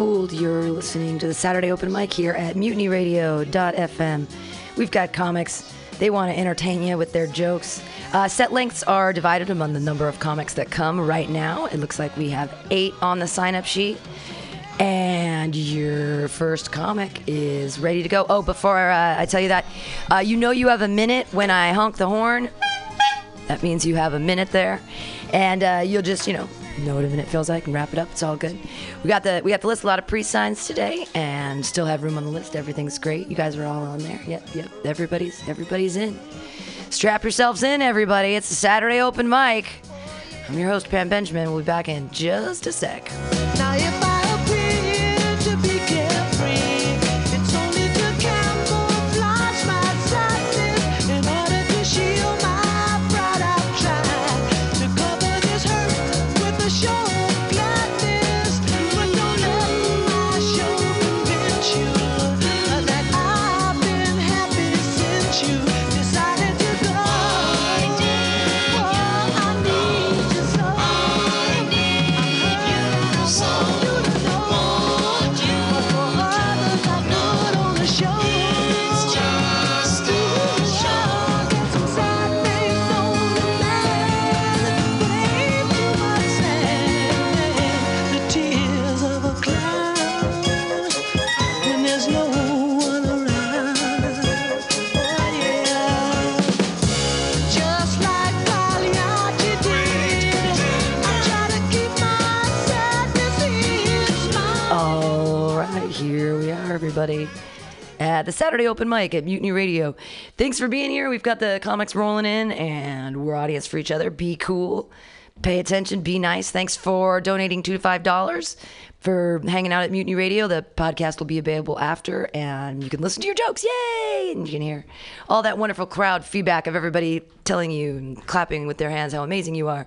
fooled. You're listening to the Saturday Open Mic here at mutinyradio.fm. We've got comics. They want to entertain you with their jokes. Uh, set lengths are divided among the number of comics that come right now. It looks like we have eight on the sign up sheet. And your first comic is ready to go. Oh, before uh, I tell you that, uh, you know you have a minute when I honk the horn. That means you have a minute there, and uh, you'll just, you know, know what a minute feels like and wrap it up. It's all good. We got the we got the list a lot of pre-signs today, and still have room on the list. Everything's great. You guys are all on there. Yep, yep. Everybody's everybody's in. Strap yourselves in, everybody. It's the Saturday open mic. I'm your host Pam Benjamin. We'll be back in just a sec. Everybody. At the Saturday Open Mic at Mutiny Radio. Thanks for being here. We've got the comics rolling in, and we're audience for each other. Be cool, pay attention, be nice. Thanks for donating two to five dollars for hanging out at Mutiny Radio. The podcast will be available after, and you can listen to your jokes. Yay! And you can hear all that wonderful crowd feedback of everybody telling you and clapping with their hands how amazing you are.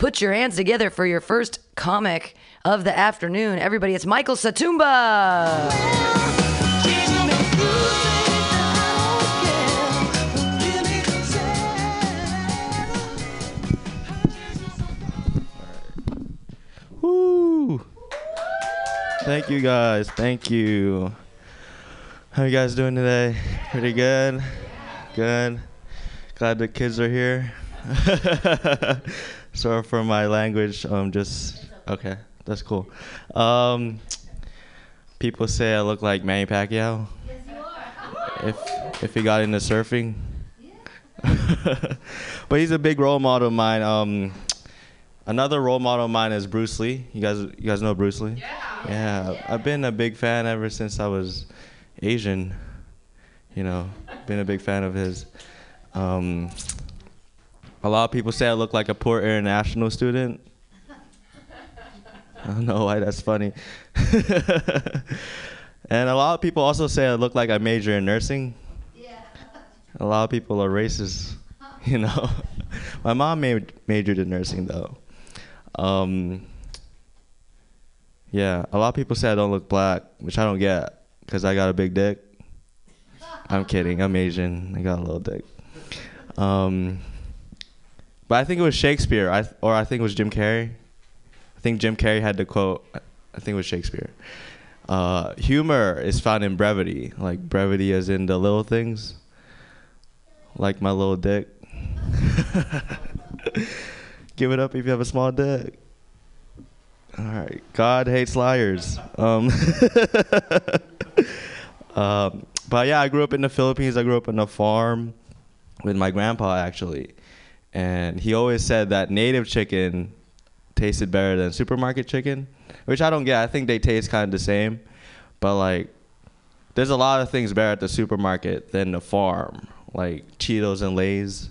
Put your hands together for your first comic of the afternoon. Everybody, it's Michael Satumba. Woo! Thank you guys. Thank you. How you guys doing today? Pretty good. Good. Glad the kids are here. Sorry for my language. Um, just okay. That's cool. Um, people say I look like Manny Pacquiao. If if he got into surfing. but he's a big role model of mine. Um, Another role model of mine is Bruce Lee. You guys, you guys know Bruce Lee? Yeah. Yeah. I've been a big fan ever since I was Asian. You know, been a big fan of his. Um, a lot of people say I look like a poor international student. I don't know why that's funny. and a lot of people also say I look like I major in nursing. Yeah. A lot of people are racist, you know. My mom ma- majored in nursing though. Um, yeah, a lot of people say I don't look black, which I don't get because I got a big dick. I'm kidding. I'm Asian. I got a little dick. Um, but I think it was Shakespeare, I, or I think it was Jim Carrey. I think Jim Carrey had the quote. I think it was Shakespeare. Uh, humor is found in brevity, like brevity as in the little things, like my little dick. Give it up if you have a small dick. All right. God hates liars. Um, um, but yeah, I grew up in the Philippines. I grew up on a farm with my grandpa actually, and he always said that native chicken tasted better than supermarket chicken, which I don't get. I think they taste kind of the same, but like, there's a lot of things better at the supermarket than the farm. Like Cheetos and Lay's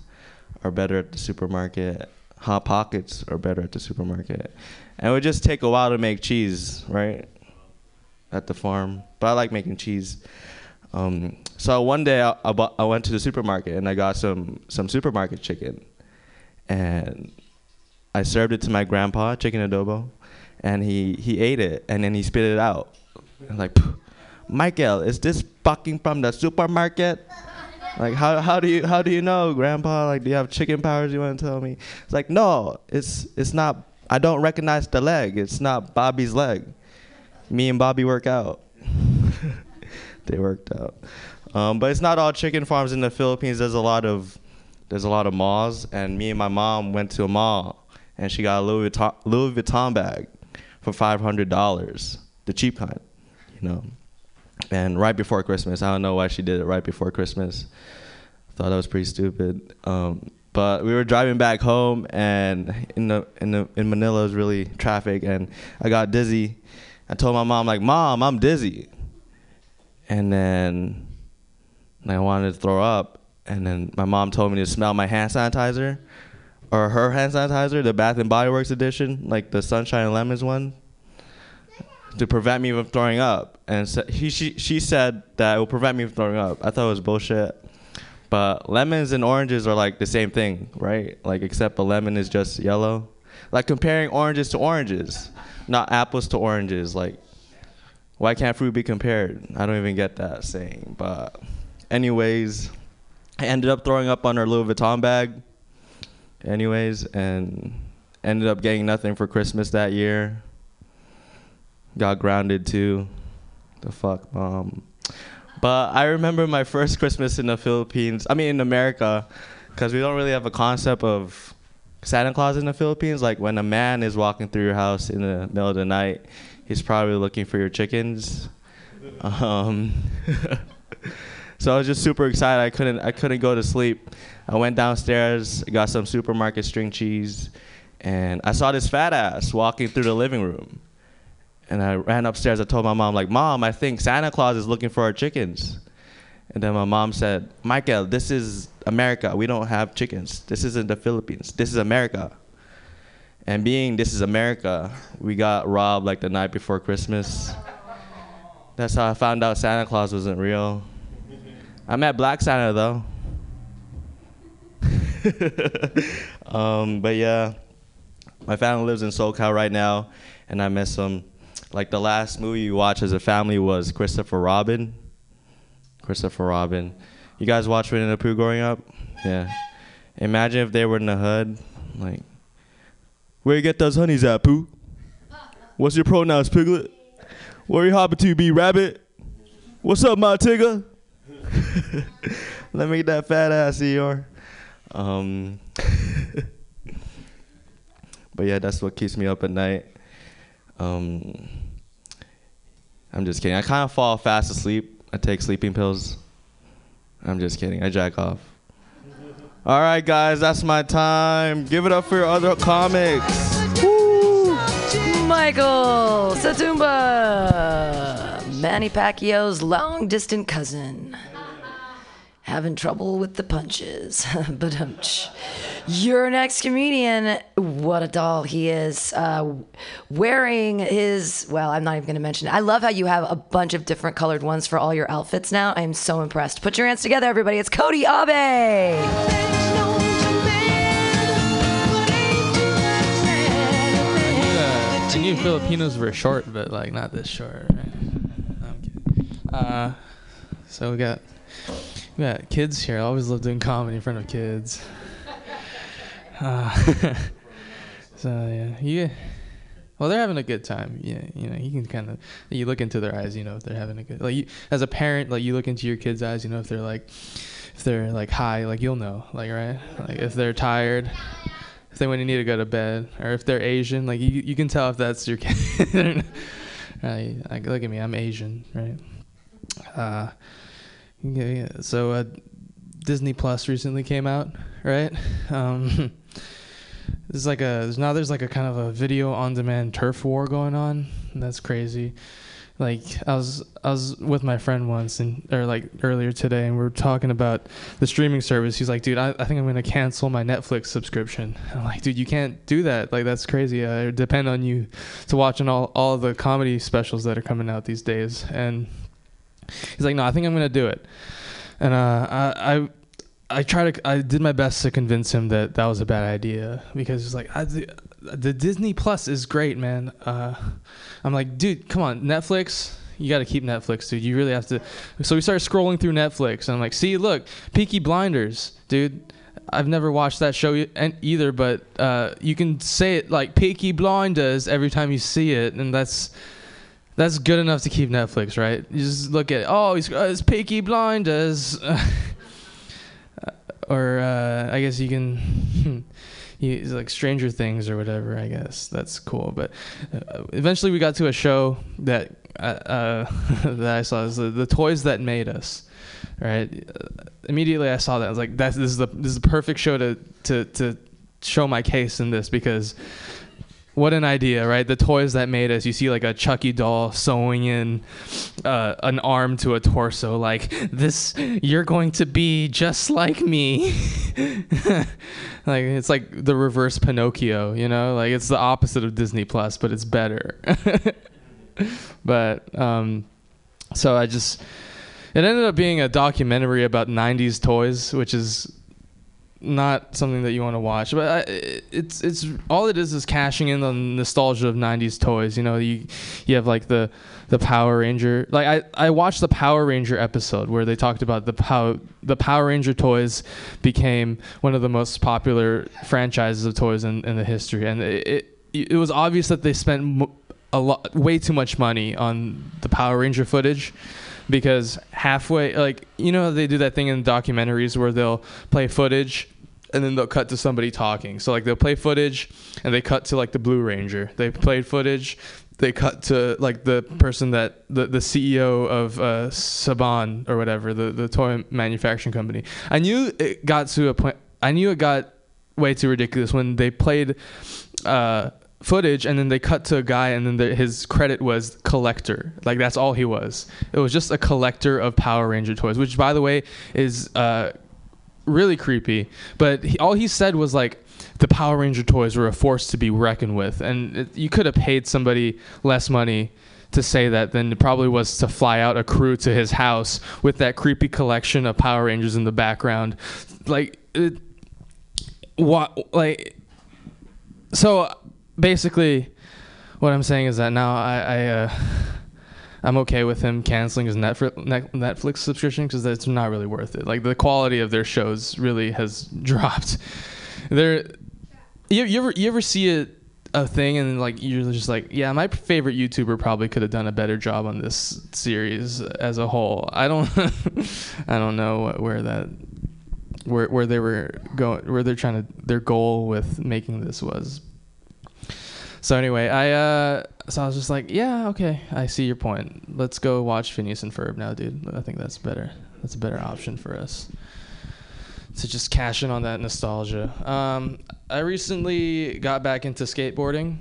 are better at the supermarket. Hot Pockets are better at the supermarket. And it would just take a while to make cheese, right? At the farm. But I like making cheese. Um, so one day I, I, bought, I went to the supermarket and I got some, some supermarket chicken. And I served it to my grandpa, chicken adobo. And he, he ate it and then he spit it out. I'm like, Michael, is this fucking from the supermarket? Like how how do you how do you know, Grandpa? Like do you have chicken powers? You want to tell me? It's like no, it's it's not. I don't recognize the leg. It's not Bobby's leg. me and Bobby work out. they worked out. Um, but it's not all chicken farms in the Philippines. There's a lot of there's a lot of malls, and me and my mom went to a mall, and she got a Louis Vuitton, Louis Vuitton bag for five hundred dollars, the cheap kind, you know. And right before Christmas, I don't know why she did it right before Christmas. Thought that was pretty stupid. Um, but we were driving back home, and in the in the in Manila it was really traffic, and I got dizzy. I told my mom like, "Mom, I'm dizzy," and then I wanted to throw up, and then my mom told me to smell my hand sanitizer, or her hand sanitizer, the Bath and Body Works edition, like the Sunshine and Lemons one, to prevent me from throwing up. And so he, she, she said that it will prevent me from throwing up. I thought it was bullshit. But lemons and oranges are like the same thing, right? Like except a lemon is just yellow. Like comparing oranges to oranges, not apples to oranges. Like why can't fruit be compared? I don't even get that saying. But anyways, I ended up throwing up on her Louis Vuitton bag. Anyways, and ended up getting nothing for Christmas that year. Got grounded too. The fuck, mom. But I remember my first Christmas in the Philippines. I mean, in America, because we don't really have a concept of Santa Claus in the Philippines. Like when a man is walking through your house in the middle of the night, he's probably looking for your chickens. Um, so I was just super excited. I couldn't I couldn't go to sleep. I went downstairs, got some supermarket string cheese, and I saw this fat ass walking through the living room. And I ran upstairs. I told my mom, like, Mom, I think Santa Claus is looking for our chickens. And then my mom said, Michael, this is America. We don't have chickens. This isn't the Philippines. This is America. And being this is America, we got robbed like the night before Christmas. That's how I found out Santa Claus wasn't real. I met Black Santa though. um, but yeah, my family lives in SoCal right now, and I miss them. Like the last movie we watched as a family was Christopher Robin. Christopher Robin. You guys watch Winnie the Pooh growing up? Yeah. Imagine if they were in the hood. Like, where you get those honeys at, Pooh? What's your pronouns, Piglet? Where you hopping to, be rabbit? What's up, my tigger? Let me get that fat ass, Eeyore. Um, but yeah, that's what keeps me up at night. Um, I'm just kidding. I kind of fall fast asleep. I take sleeping pills. I'm just kidding. I jack off. All right, guys, that's my time. Give it up for your other comics. Michael Satumba, Manny Pacquiao's long distant cousin. Having trouble with the punches. but um, your next comedian, what a doll he is. Uh, wearing his, well, I'm not even going to mention it. I love how you have a bunch of different colored ones for all your outfits now. I am so impressed. Put your hands together, everybody. It's Cody Abe. I knew Filipinos were short, but like not this short. Right? No. Uh, so we got we got kids here. I always love doing comedy in front of kids. Uh, so yeah, you. Well, they're having a good time. Yeah, you know, you can kind of you look into their eyes. You know if they're having a good. Like you, as a parent, like you look into your kids' eyes. You know if they're like, if they're like high, like you'll know, like right, like if they're tired, if they when you need to go to bed, or if they're Asian, like you you can tell if that's your kid. right, like look at me, I'm Asian, right? Uh, yeah, yeah. So uh, Disney Plus recently came out, right? Um, there's like a now there's like a kind of a video on demand turf war going on. That's crazy. Like I was I was with my friend once and or like earlier today and we are talking about the streaming service. He's like, dude, I, I think I'm gonna cancel my Netflix subscription. I'm like, dude, you can't do that. Like that's crazy. I depend on you to watching all all the comedy specials that are coming out these days. And he's like, no, I think I'm gonna do it. And uh, I, I I try to I did my best to convince him that that was a bad idea because it's like I, the, Disney Plus is great, man. Uh, I'm like, dude, come on, Netflix. You got to keep Netflix, dude. You really have to. So we started scrolling through Netflix, and I'm like, see, look, Peaky Blinders, dude. I've never watched that show either, but uh, you can say it like Peaky Blinders every time you see it, and that's that's good enough to keep Netflix, right? You just look at oh, he's uh, it's Peaky Blinders, or uh, I guess you can. He's like Stranger Things or whatever. I guess that's cool. But uh, eventually, we got to a show that uh, uh, that I saw. Was the, the toys that made us. Right. Immediately, I saw that. I was like, "That's this is the this is the perfect show to to to show my case in this because what an idea, right? The toys that made us. You see like a Chucky doll sewing in uh, an arm to a torso. Like this, you're going to be just like me. like it's like the reverse Pinocchio, you know? Like it's the opposite of Disney Plus, but it's better. but um, so I just it ended up being a documentary about 90s toys, which is not something that you want to watch. But I, it's it's all it is is cashing in on nostalgia of '90s toys. You know, you you have like the the Power Ranger. Like I I watched the Power Ranger episode where they talked about the how the Power Ranger toys became one of the most popular franchises of toys in, in the history, and it, it it was obvious that they spent a lot way too much money on the Power Ranger footage because halfway like you know they do that thing in documentaries where they'll play footage and then they'll cut to somebody talking. So like they'll play footage and they cut to like the blue ranger. They played footage they cut to like the person that the, the ceo of uh, saban or whatever the, the toy manufacturing company. I knew it got to a point i knew it got way too ridiculous when they played uh, footage and then they cut to a guy and then the, his credit was collector. Like that's all he was. It was just a collector of power ranger toys which by the way is uh, really creepy. But he, all he said was like the power ranger toys were a force to be reckoned with. And it, you could have paid somebody less money to say that than it probably was to fly out a crew to his house with that creepy collection of power rangers in the background. Like it, what like so basically what i'm saying is that now i, I uh, i'm okay with him canceling his netflix, subscription because it's not really worth it. Like the quality of their shows really has dropped. There you, you ever you ever see a, a thing and like you're just like yeah my favorite youtuber probably could have done a better job on this series as a whole. I don't i don't know what, where that where where they were going where they're trying to their goal with making this was so anyway, I uh, so I was just like, yeah, okay, I see your point. Let's go watch Phineas and Ferb now, dude. I think that's better. That's a better option for us to just cash in on that nostalgia. Um, I recently got back into skateboarding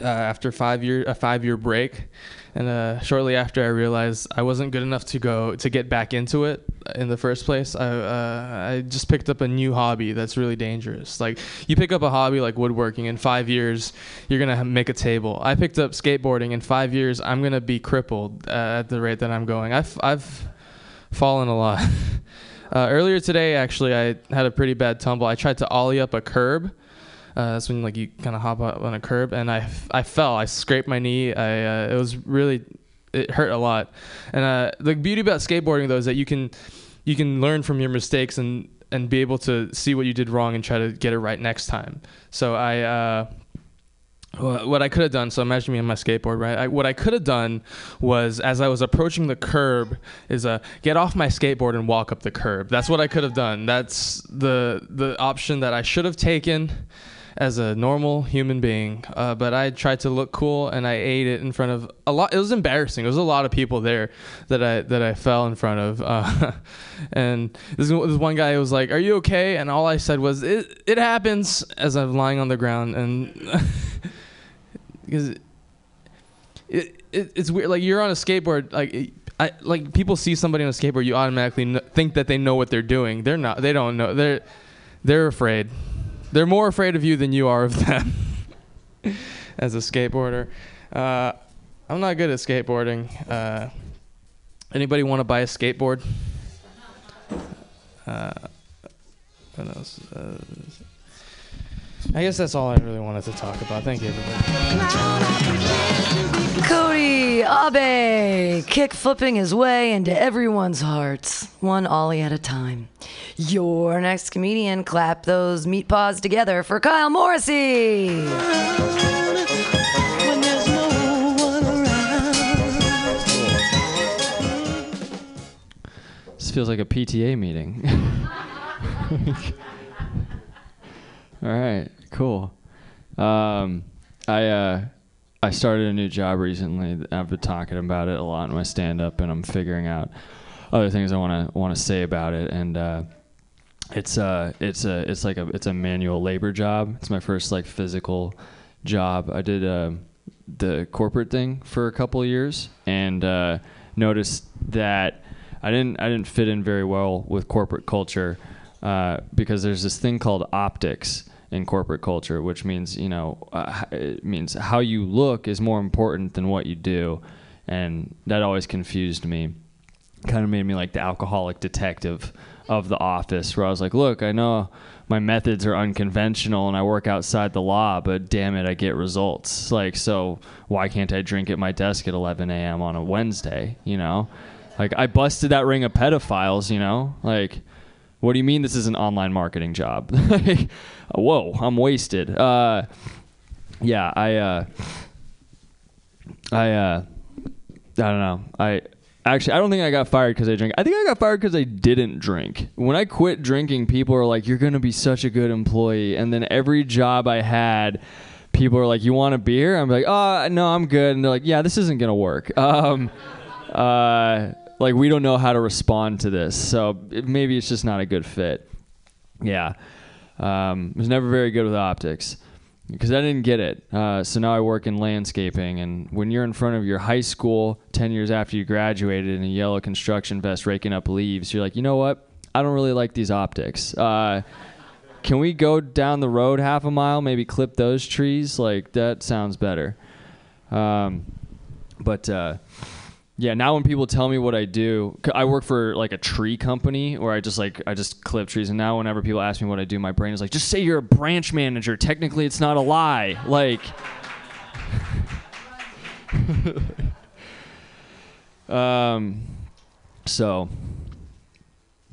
uh, after five year a five year break, and uh, shortly after I realized I wasn't good enough to go to get back into it in the first place. I uh, I just picked up a new hobby that's really dangerous. Like you pick up a hobby like woodworking, in five years you're gonna make a table. I picked up skateboarding. In five years I'm gonna be crippled uh, at the rate that I'm going. I've I've fallen a lot. Uh, earlier today, actually, I had a pretty bad tumble. I tried to ollie up a curb. Uh, that's when like you kind of hop up on a curb, and I, I fell. I scraped my knee. I uh, it was really it hurt a lot. And uh, the beauty about skateboarding though is that you can you can learn from your mistakes and and be able to see what you did wrong and try to get it right next time. So I. Uh, what I could have done, so imagine me on my skateboard, right? I, what I could have done was, as I was approaching the curb, is uh, get off my skateboard and walk up the curb. That's what I could have done. That's the the option that I should have taken as a normal human being. Uh, but I tried to look cool, and I ate it in front of a lot. It was embarrassing. There was a lot of people there that I that I fell in front of. Uh, and this, this one guy was like, "Are you okay?" And all I said was, "It it happens." As I'm lying on the ground, and because it, it, it's weird. Like you're on a skateboard, like. It, I, like people see somebody on a skateboard, you automatically kn- think that they know what they're doing. They're not. They don't know. They're they're afraid. They're more afraid of you than you are of them. As a skateboarder, uh, I'm not good at skateboarding. Uh, anybody want to buy a skateboard? Uh, else? I guess that's all I really wanted to talk about. Thank you, everybody. Cody Abe, kick flipping his way into everyone's hearts, one ollie at a time. Your next comedian, clap those meat paws together for Kyle Morrissey. This feels like a PTA meeting. All right, cool. Um, I uh, I started a new job recently. I've been talking about it a lot in my stand up, and I'm figuring out other things I want to want to say about it. And uh, it's uh it's a it's like a it's a manual labor job. It's my first like physical job. I did uh, the corporate thing for a couple years, and uh, noticed that I didn't I didn't fit in very well with corporate culture uh, because there's this thing called optics in corporate culture, which means you know uh, it means how you look is more important than what you do, and that always confused me. Kind of made me like the alcoholic detective of the office, where I was like, look, I know my methods are unconventional and I work outside the law, but damn it, I get results. Like, so why can't I drink at my desk at 11 a.m. on a Wednesday? You know, like I busted that ring of pedophiles. You know, like what do you mean this is an online marketing job? Whoa, I'm wasted. Uh, yeah, I, uh, I, uh, I don't know. I actually, I don't think I got fired because I drink. I think I got fired because I didn't drink. When I quit drinking, people are like, "You're gonna be such a good employee," and then every job I had. People are like, "You want a beer?" I'm like, "Oh, no, I'm good." And they're like, "Yeah, this isn't gonna work." Um, uh, like we don't know how to respond to this, so it, maybe it's just not a good fit. Yeah, um, was never very good with optics because I didn't get it. Uh, so now I work in landscaping, and when you're in front of your high school ten years after you graduated in a yellow construction vest raking up leaves, you're like, you know what? I don't really like these optics. Uh, can we go down the road half a mile, maybe clip those trees? Like that sounds better. Um, but uh, yeah, now when people tell me what I do, I work for like a tree company where I just like I just clip trees, and now whenever people ask me what I do, my brain is like, just say you're a branch manager. Technically, it's not a lie. Like. um, so,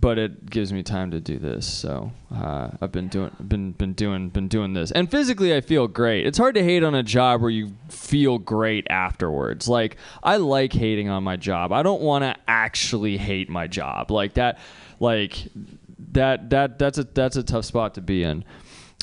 but it gives me time to do this. So uh, I've been doing, been been doing, been doing this, and physically I feel great. It's hard to hate on a job where you feel great afterwards. Like I like hating on my job. I don't want to actually hate my job like that. Like that that that's a that's a tough spot to be in.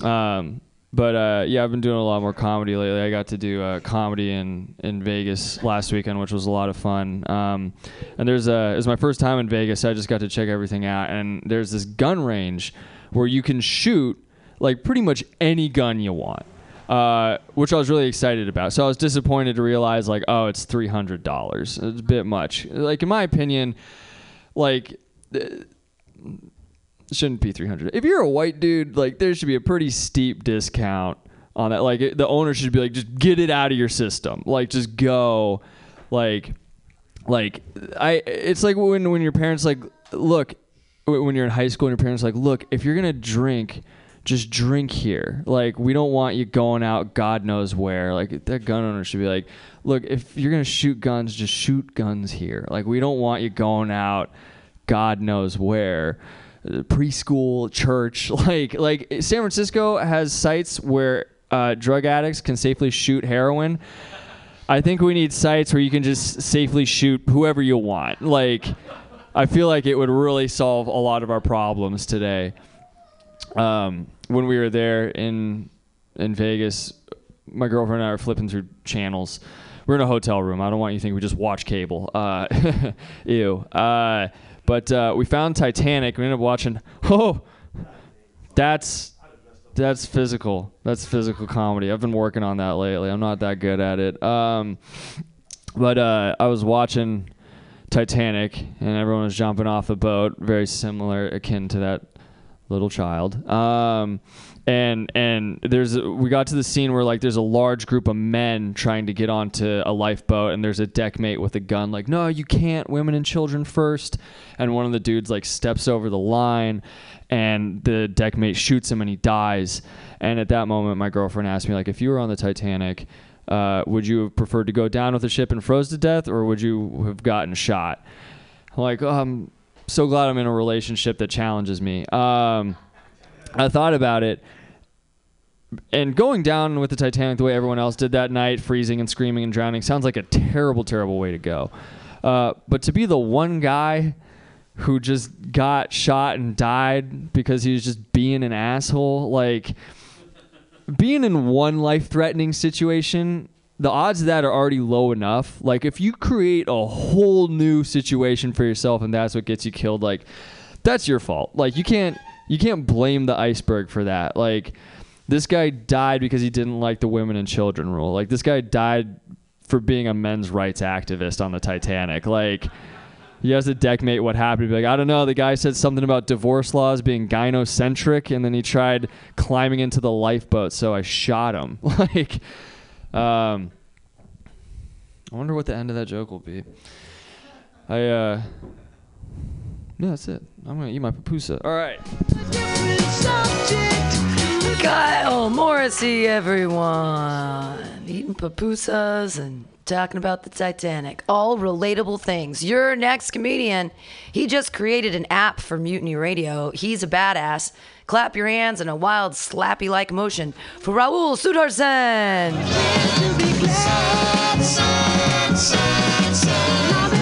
Um, but uh, yeah, I've been doing a lot more comedy lately. I got to do uh, comedy in, in Vegas last weekend, which was a lot of fun. Um, and there's a it was my first time in Vegas. So I just got to check everything out. And there's this gun range where you can shoot like pretty much any gun you want. Uh, which I was really excited about. So I was disappointed to realize like, oh, it's three hundred dollars. It's a bit much. Like in my opinion, like shouldn't be 300 if you're a white dude like there should be a pretty steep discount on that. Like it, the owner should be like just get it out of your system. Like just go. Like like i it's like when when your parents like look when you're in high school and your parents are like look if you're gonna drink just drink here. Like we don't want you going out god knows where. Like that gun owner should be like look if you're gonna shoot guns just shoot guns here. Like we don't want you going out god knows where preschool church like like san francisco has sites where uh, drug addicts can safely shoot heroin i think we need sites where you can just safely shoot whoever you want like i feel like it would really solve a lot of our problems today um, when we were there in in Vegas, my girlfriend and I were flipping through channels. We're in a hotel room. I don't want you to think we just watch cable. Uh, ew. Uh, but uh, we found Titanic. We ended up watching. Oh, that's that's physical. That's physical comedy. I've been working on that lately. I'm not that good at it. Um, but uh, I was watching Titanic, and everyone was jumping off the boat. Very similar, akin to that little child. Um, and and there's we got to the scene where like there's a large group of men trying to get onto a lifeboat, and there's a deckmate with a gun. Like, no, you can't. Women and children first. And one of the dudes like steps over the line, and the deckmate shoots him, and he dies. And at that moment, my girlfriend asked me like, if you were on the Titanic. Uh, would you have preferred to go down with the ship and froze to death, or would you have gotten shot? I'm like, oh, I'm so glad I'm in a relationship that challenges me. Um, I thought about it. And going down with the Titanic the way everyone else did that night, freezing and screaming and drowning, sounds like a terrible, terrible way to go. Uh, but to be the one guy who just got shot and died because he was just being an asshole. Like being in one life-threatening situation, the odds of that are already low enough. Like if you create a whole new situation for yourself and that's what gets you killed, like that's your fault. Like you can't you can't blame the iceberg for that. Like this guy died because he didn't like the women and children rule. Like this guy died for being a men's rights activist on the Titanic. Like he has to deckmate what happened. Be like, I don't know. The guy said something about divorce laws being gynocentric, and then he tried climbing into the lifeboat, so I shot him. like, um, I wonder what the end of that joke will be. I, uh, yeah, that's it. I'm gonna eat my pupusa. All right. Kyle Morrissey, everyone. Eating pupusas and talking about the Titanic. All relatable things. Your next comedian, he just created an app for Mutiny Radio. He's a badass. Clap your hands in a wild, slappy like motion for Rahul Sudharsen.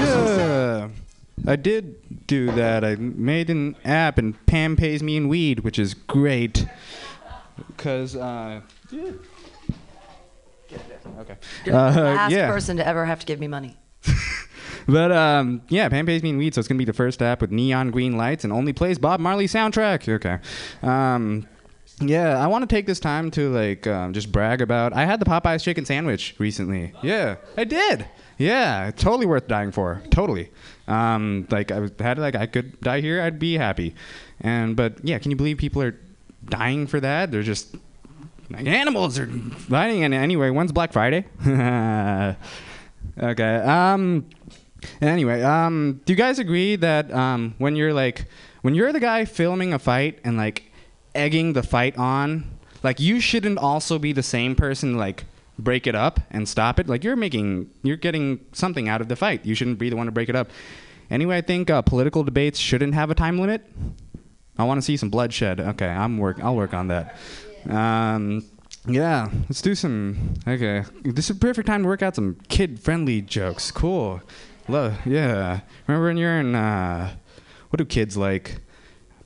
Yeah. I did do that. I made an app and Pam pays me in weed, which is great. Cause uh, yeah. Okay. You're the Uh, last yeah. person to ever have to give me money. But um, yeah, Pam pays me in weed, so it's gonna be the first app with neon green lights and only plays Bob Marley soundtrack. Okay. Um, yeah, I want to take this time to like um, just brag about. I had the Popeyes chicken sandwich recently. Yeah, I did. Yeah, totally worth dying for. Totally. Um, like I had like I could die here, I'd be happy. And but yeah, can you believe people are dying for that? They're just like animals are dying. And anyway, when's Black Friday? okay. Um. Anyway, um, do you guys agree that um, when you're like, when you're the guy filming a fight and like egging the fight on, like you shouldn't also be the same person like break it up and stop it. Like you're making, you're getting something out of the fight. You shouldn't be the one to break it up. Anyway, I think uh, political debates shouldn't have a time limit. I want to see some bloodshed. Okay, I'm work. I'll work on that. Um, yeah, let's do some. Okay, this is a perfect time to work out some kid-friendly jokes. Cool. Love. Yeah. Remember when you're in? Uh, what do kids like?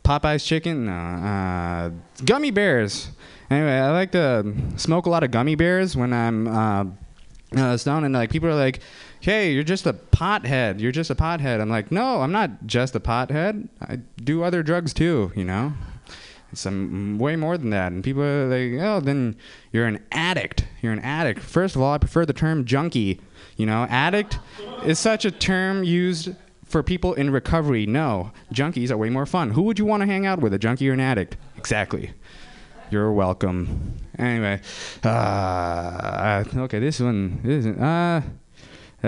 Popeye's chicken. No. Uh, gummy bears. Anyway, I like to smoke a lot of gummy bears when I'm uh, uh, stoned, and like people are like, "Hey, you're just a pothead. You're just a pothead." I'm like, "No, I'm not just a pothead. I do other drugs too. You know." It's um, way more than that. And people are like, oh, then you're an addict. You're an addict. First of all, I prefer the term junkie. You know, addict is such a term used for people in recovery. No, junkies are way more fun. Who would you want to hang out with, a junkie or an addict? Exactly. You're welcome. Anyway, uh, okay, this one isn't. Uh,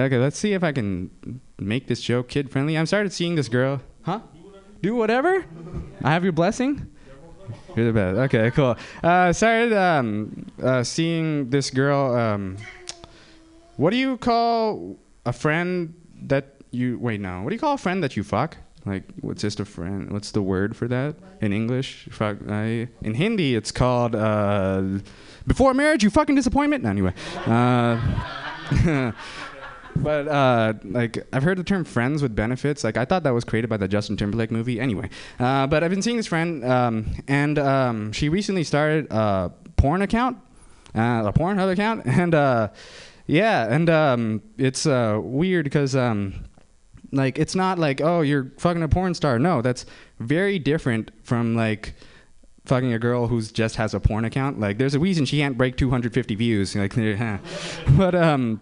okay, let's see if I can make this joke kid friendly. I'm started seeing this girl. Huh? Do whatever? I have your blessing? You're the best. Okay, cool. Uh, started um, uh, seeing this girl. Um, what do you call a friend that you wait? No. What do you call a friend that you fuck? Like, what's just a friend? What's the word for that in English? Fuck. I, in Hindi, it's called uh, before marriage. You fucking disappointment. Anyway. But uh, like I've heard the term "friends with benefits." Like I thought that was created by the Justin Timberlake movie. Anyway, uh, but I've been seeing this friend, um, and um, she recently started a porn account, uh, a Pornhub account, and uh, yeah, and um, it's uh, weird because um, like it's not like oh you're fucking a porn star. No, that's very different from like fucking a girl who's just has a porn account. Like there's a reason she can't break 250 views. Like, but um.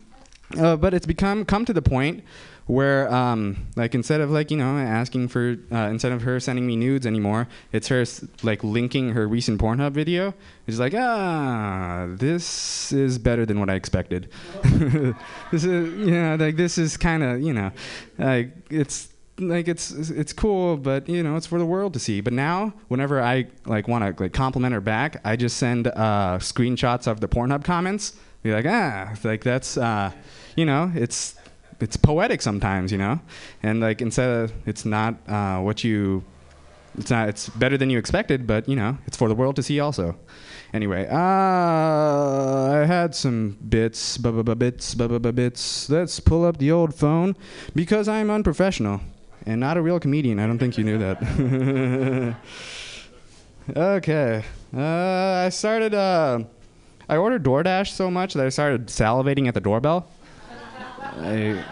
Uh, but it's become come to the point where um, like instead of like you know asking for uh, instead of her sending me nudes anymore it's her like linking her recent pornhub video. It's like ah this is better than what i expected. This is know like this is kind of you know like it's like it's it's cool but you know it's for the world to see. But now whenever i like want to like compliment her back i just send uh, screenshots of the pornhub comments. Be like ah like that's uh you know it's it's poetic sometimes you know and like instead of it's not uh what you it's not it's better than you expected but you know it's for the world to see also anyway uh i had some bits bu- bits bu- bits let's pull up the old phone because i'm unprofessional and not a real comedian. I don't think you knew that. okay. Uh, I started. Uh, I ordered DoorDash so much that I started salivating at the doorbell. I,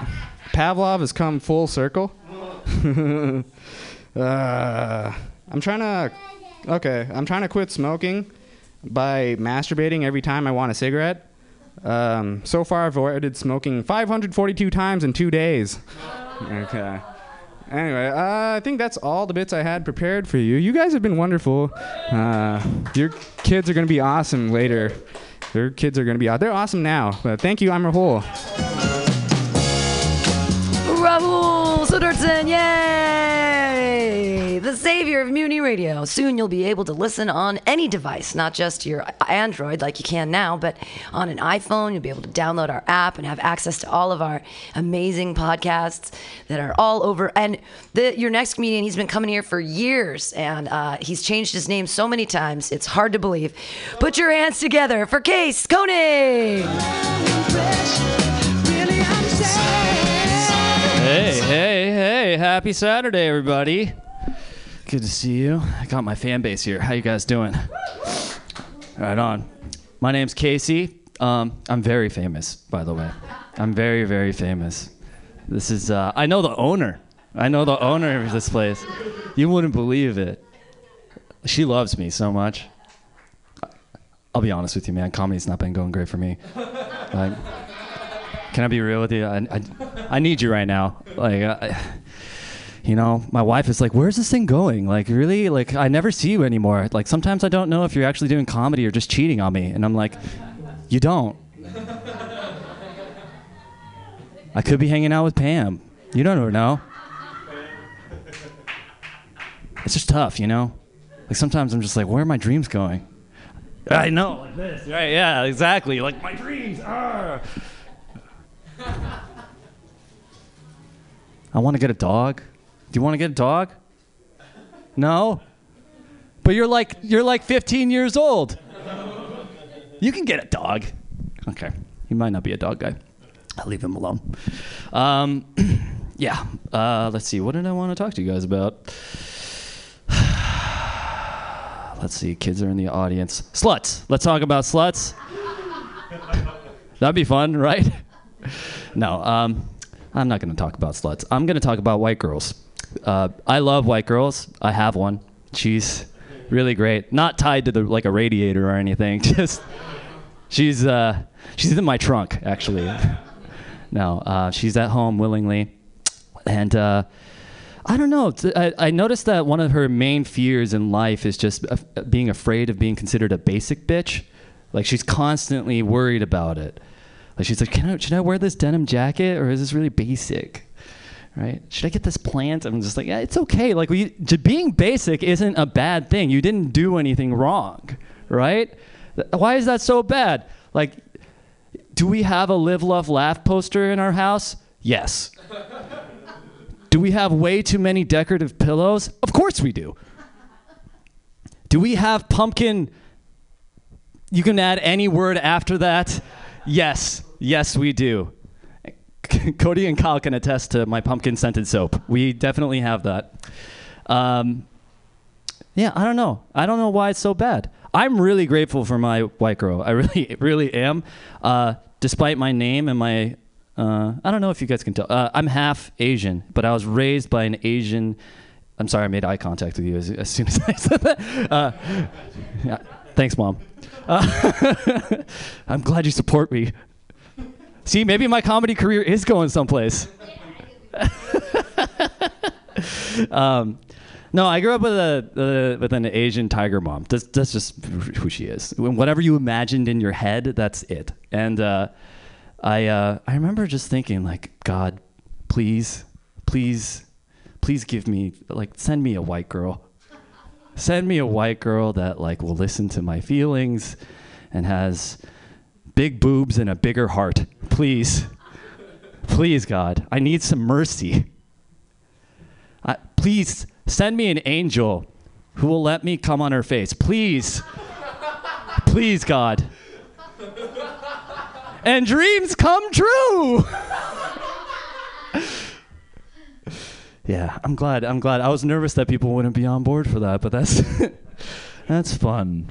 Pavlov has come full circle. uh, I'm trying to. Okay, I'm trying to quit smoking by masturbating every time I want a cigarette. Um, so far, I've avoided smoking 542 times in two days. Okay. Anyway, uh, I think that's all the bits I had prepared for you. You guys have been wonderful. Uh, your kids are going to be awesome later. Their kids are going to be out. They're awesome now. But thank you. I'm Rahul. Yay! The savior of Mutiny Radio. Soon you'll be able to listen on any device, not just your Android like you can now, but on an iPhone. You'll be able to download our app and have access to all of our amazing podcasts that are all over. And the, your next comedian, he's been coming here for years, and uh, he's changed his name so many times, it's hard to believe. Put your hands together for Case Koenig! Happy Saturday, everybody. Good to see you. I got my fan base here. How you guys doing? Right on. My name's Casey. Um, I'm very famous, by the way. I'm very, very famous. This is. Uh, I know the owner. I know the owner of this place. You wouldn't believe it. She loves me so much. I'll be honest with you, man. Comedy's not been going great for me. Like, can I be real with you? I, I, I need you right now. Like, you know, my wife is like, "Where's this thing going? Like, really? Like, I never see you anymore. Like, sometimes I don't know if you're actually doing comedy or just cheating on me." And I'm like, "You don't. I could be hanging out with Pam. You don't know. It's just tough, you know. Like sometimes I'm just like, where are my dreams going? I know, like this, right? Yeah, exactly. Like my dreams are. I want to get a dog. Do you want to get a dog? No. But you're like you're like 15 years old. You can get a dog. Okay. He might not be a dog guy. I'll leave him alone. Um, yeah. Uh, let's see. What did I want to talk to you guys about? let's see. Kids are in the audience. Sluts. Let's talk about sluts. That'd be fun, right? No. Um, I'm not going to talk about sluts. I'm going to talk about white girls. Uh, I love white girls. I have one. She's really great. Not tied to the like a radiator or anything. Just she's uh, she's in my trunk actually. no, uh, she's at home willingly, and uh, I don't know. I noticed that one of her main fears in life is just being afraid of being considered a basic bitch. Like she's constantly worried about it. Like she's like, Can I, should I wear this denim jacket or is this really basic? Right? Should I get this plant? I'm just like, yeah, it's okay. Like we, being basic isn't a bad thing. You didn't do anything wrong, right? Why is that so bad? Like, do we have a live, love, laugh poster in our house? Yes. do we have way too many decorative pillows? Of course we do. Do we have pumpkin? You can add any word after that. Yes, yes, we do. Cody and Kyle can attest to my pumpkin scented soap. We definitely have that. Um, yeah, I don't know. I don't know why it's so bad. I'm really grateful for my white girl. I really, really am. Uh, despite my name and my, uh, I don't know if you guys can tell. Uh, I'm half Asian, but I was raised by an Asian. I'm sorry, I made eye contact with you as, as soon as I said that. Uh, yeah, thanks, mom. Uh, I'm glad you support me. See, maybe my comedy career is going someplace. um, no, I grew up with a uh, with an Asian tiger mom. That's, that's just who she is. Whatever you imagined in your head, that's it. And uh, I uh, I remember just thinking like, God, please, please, please give me like send me a white girl. Send me a white girl that like will listen to my feelings and has big boobs and a bigger heart. Please. Please, God. I need some mercy. I, please send me an angel who will let me come on her face. Please. Please, God. And dreams come true. Yeah, I'm glad. I'm glad. I was nervous that people wouldn't be on board for that, but that's that's fun.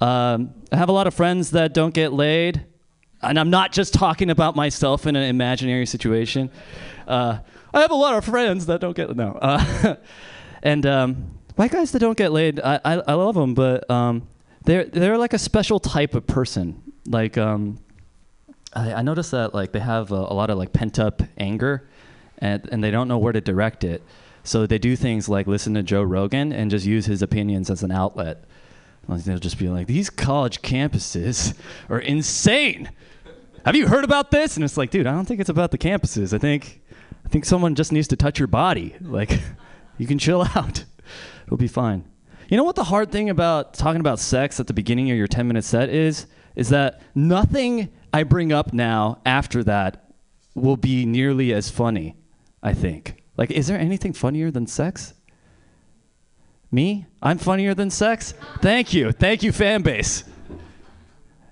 Um, I have a lot of friends that don't get laid, and I'm not just talking about myself in an imaginary situation. Uh, I have a lot of friends that don't get no, uh, and um, white guys that don't get laid. I, I, I love them, but um, they're they're like a special type of person. Like um, I, I noticed that like they have a, a lot of like pent up anger, and and they don't know where to direct it. So they do things like listen to Joe Rogan and just use his opinions as an outlet. They'll just be like, "These college campuses are insane. Have you heard about this?" And it's like, dude, I don't think it's about the campuses. I think, I think someone just needs to touch your body. Like, you can chill out. It'll be fine. You know what the hard thing about talking about sex at the beginning of your 10 minute set is? Is that nothing I bring up now after that will be nearly as funny, I think. Like, is there anything funnier than sex? Me? I'm funnier than sex? Thank you. Thank you, fan base.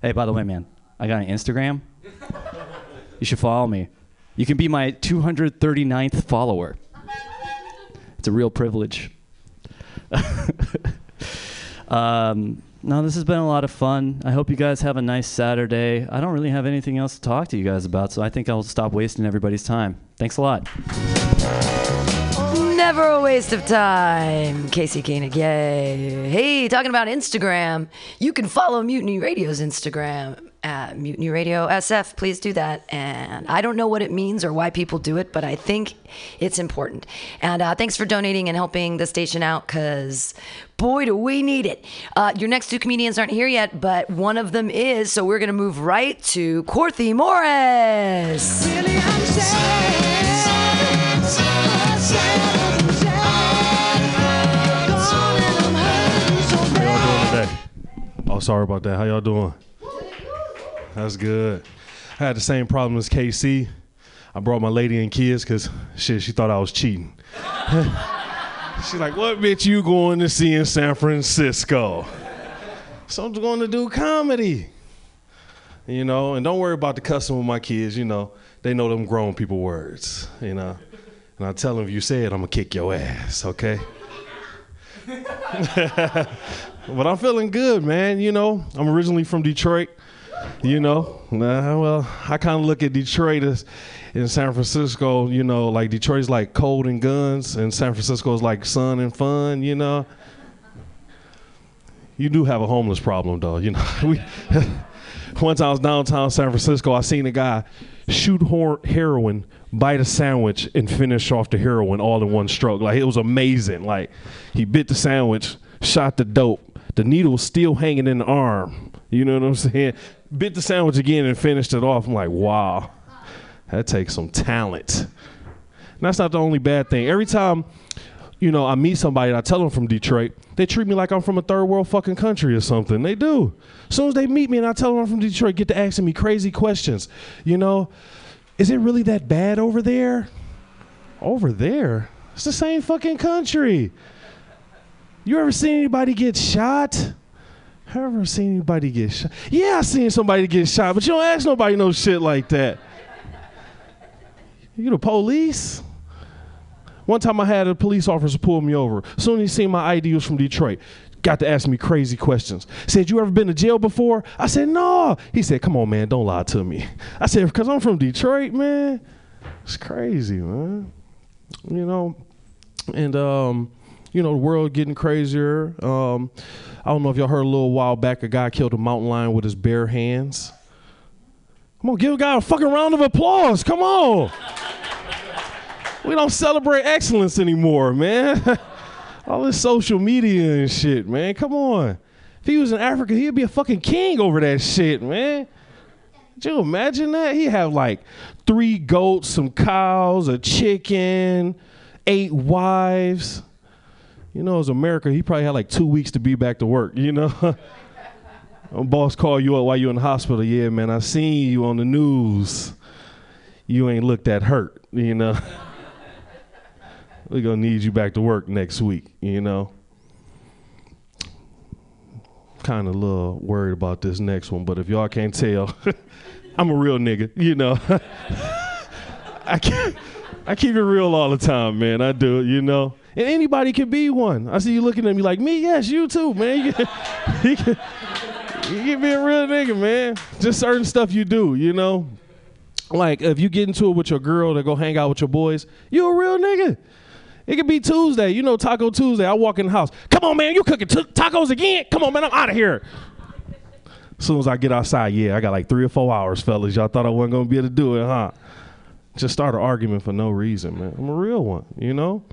Hey, by the way, man, I got an Instagram. You should follow me. You can be my 239th follower. It's a real privilege. um, no, this has been a lot of fun. I hope you guys have a nice Saturday. I don't really have anything else to talk to you guys about, so I think I'll stop wasting everybody's time. Thanks a lot. Never a waste of time. Casey Koenig, yay. Hey, talking about Instagram, you can follow Mutiny Radio's Instagram at Mutiny Radio SF. Please do that. And I don't know what it means or why people do it, but I think it's important. And uh, thanks for donating and helping the station out because boy, do we need it. Uh, your next two comedians aren't here yet, but one of them is. So we're going to move right to Corthy Morris. Really, Oh, sorry about that. How y'all doing? That's good. I had the same problem as Casey. I brought my lady and kids because shit, she thought I was cheating. She's like, "What bitch you going to see in San Francisco?" So I'm going to do comedy. You know, and don't worry about the cussing with my kids. You know, they know them grown people words. You know, and I tell them if you say it, I'm gonna kick your ass. Okay. But I'm feeling good, man. You know, I'm originally from Detroit. You know, Nah, well, I kind of look at Detroit as in San Francisco. You know, like Detroit's like cold and guns, and San Francisco's like sun and fun. You know. You do have a homeless problem, though. You know, we. Once I was downtown San Francisco, I seen a guy shoot hor- heroin, bite a sandwich, and finish off the heroin all in one stroke. Like it was amazing. Like he bit the sandwich, shot the dope. The needle was still hanging in the arm. You know what I'm saying? Bit the sandwich again and finished it off. I'm like, wow, that takes some talent. And that's not the only bad thing. Every time, you know, I meet somebody and I tell them from Detroit, they treat me like I'm from a third world fucking country or something. They do. As soon as they meet me and I tell them I'm from Detroit, get to asking me crazy questions. You know, is it really that bad over there? Over there? It's the same fucking country. You ever seen anybody get shot? Have Ever seen anybody get shot? Yeah, I seen somebody get shot, but you don't ask nobody no shit like that. You the police? One time I had a police officer pull me over. Soon he seen my ID was from Detroit, got to ask me crazy questions. Said, "You ever been to jail before?" I said, "No." He said, "Come on, man, don't lie to me." I said, "Because I'm from Detroit, man. It's crazy, man. You know." And um, you know, the world getting crazier. Um, I don't know if y'all heard a little while back, a guy killed a mountain lion with his bare hands. Come on, give a guy a fucking round of applause. Come on. We don't celebrate excellence anymore, man. All this social media and shit, man. Come on. If he was in Africa, he'd be a fucking king over that shit, man. Could you imagine that? He'd have like three goats, some cows, a chicken, eight wives. You know, as America, he probably had like two weeks to be back to work, you know? Boss call you up while you're in the hospital. Yeah, man, I seen you on the news. You ain't looked that hurt, you know? We're gonna need you back to work next week, you know. Kind of a little worried about this next one, but if y'all can't tell, I'm a real nigga, you know. I can't I keep it real all the time, man. I do, you know. And anybody can be one. I see you looking at me like me. Yes, you too, man. You can, you can, you can be a real nigga, man. Just certain stuff you do, you know. Like if you get into it with your girl to go hang out with your boys, you a real nigga. It could be Tuesday, you know, Taco Tuesday. I walk in the house. Come on, man, you cooking t- tacos again? Come on, man, I'm out of here. As soon as I get outside, yeah, I got like three or four hours, fellas. Y'all thought I wasn't gonna be able to do it, huh? Just start an argument for no reason, man. I'm a real one, you know.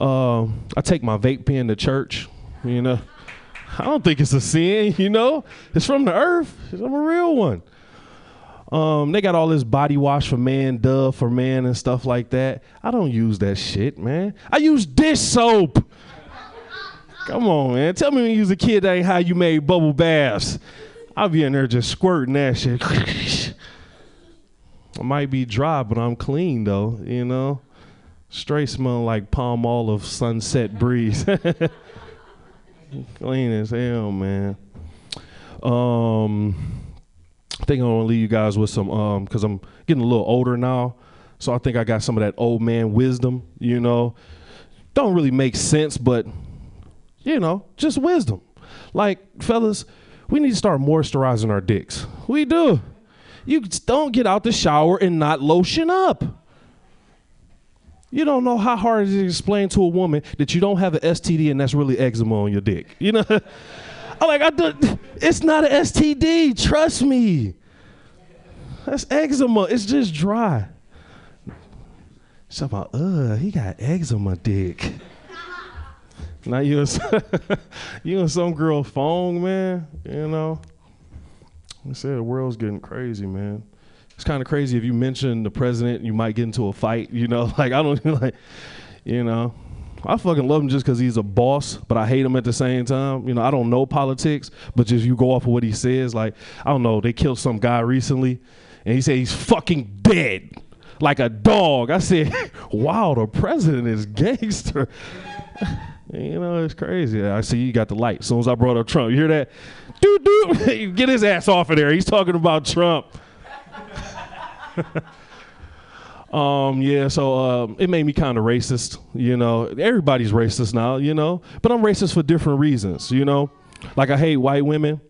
Um, I take my vape pen to church, you know. I don't think it's a sin, you know. It's from the earth. I'm a real one. Um, they got all this body wash for man, Dove for man, and stuff like that. I don't use that shit, man. I use dish soap. Come on, man. Tell me when you was a kid that ain't how you made bubble baths. I'll be in there just squirting that shit. I might be dry, but I'm clean though, you know. Straight smell like Palmolive sunset breeze. clean as hell, man. Um I think I want to leave you guys with some um because I'm getting a little older now. So I think I got some of that old man wisdom, you know. Don't really make sense, but you know, just wisdom. Like, fellas, we need to start moisturizing our dicks. We do. You don't get out the shower and not lotion up. You don't know how hard it is to explain to a woman that you don't have an STD and that's really eczema on your dick. You know? I'm like, I do, it's not an STD. Trust me. That's eczema. It's just dry. Something about, uh, he got eczema dick. Now you and, you and some girl phone, man. You know. I said the world's getting crazy, man. It's kind of crazy if you mention the president, you might get into a fight. You know, like I don't like, you know. I fucking love him just because he's a boss, but I hate him at the same time. You know, I don't know politics, but just you go off of what he says. Like, I don't know, they killed some guy recently, and he said he's fucking dead, like a dog. I said, wow, the president is gangster. You know, it's crazy. I see you got the light. As soon as I brought up Trump, you hear that? Dude, dude, get his ass off of there. He's talking about Trump. Um, yeah, so um, it made me kind of racist. You know, everybody's racist now. You know, but I'm racist for different reasons. You know, like I hate white women.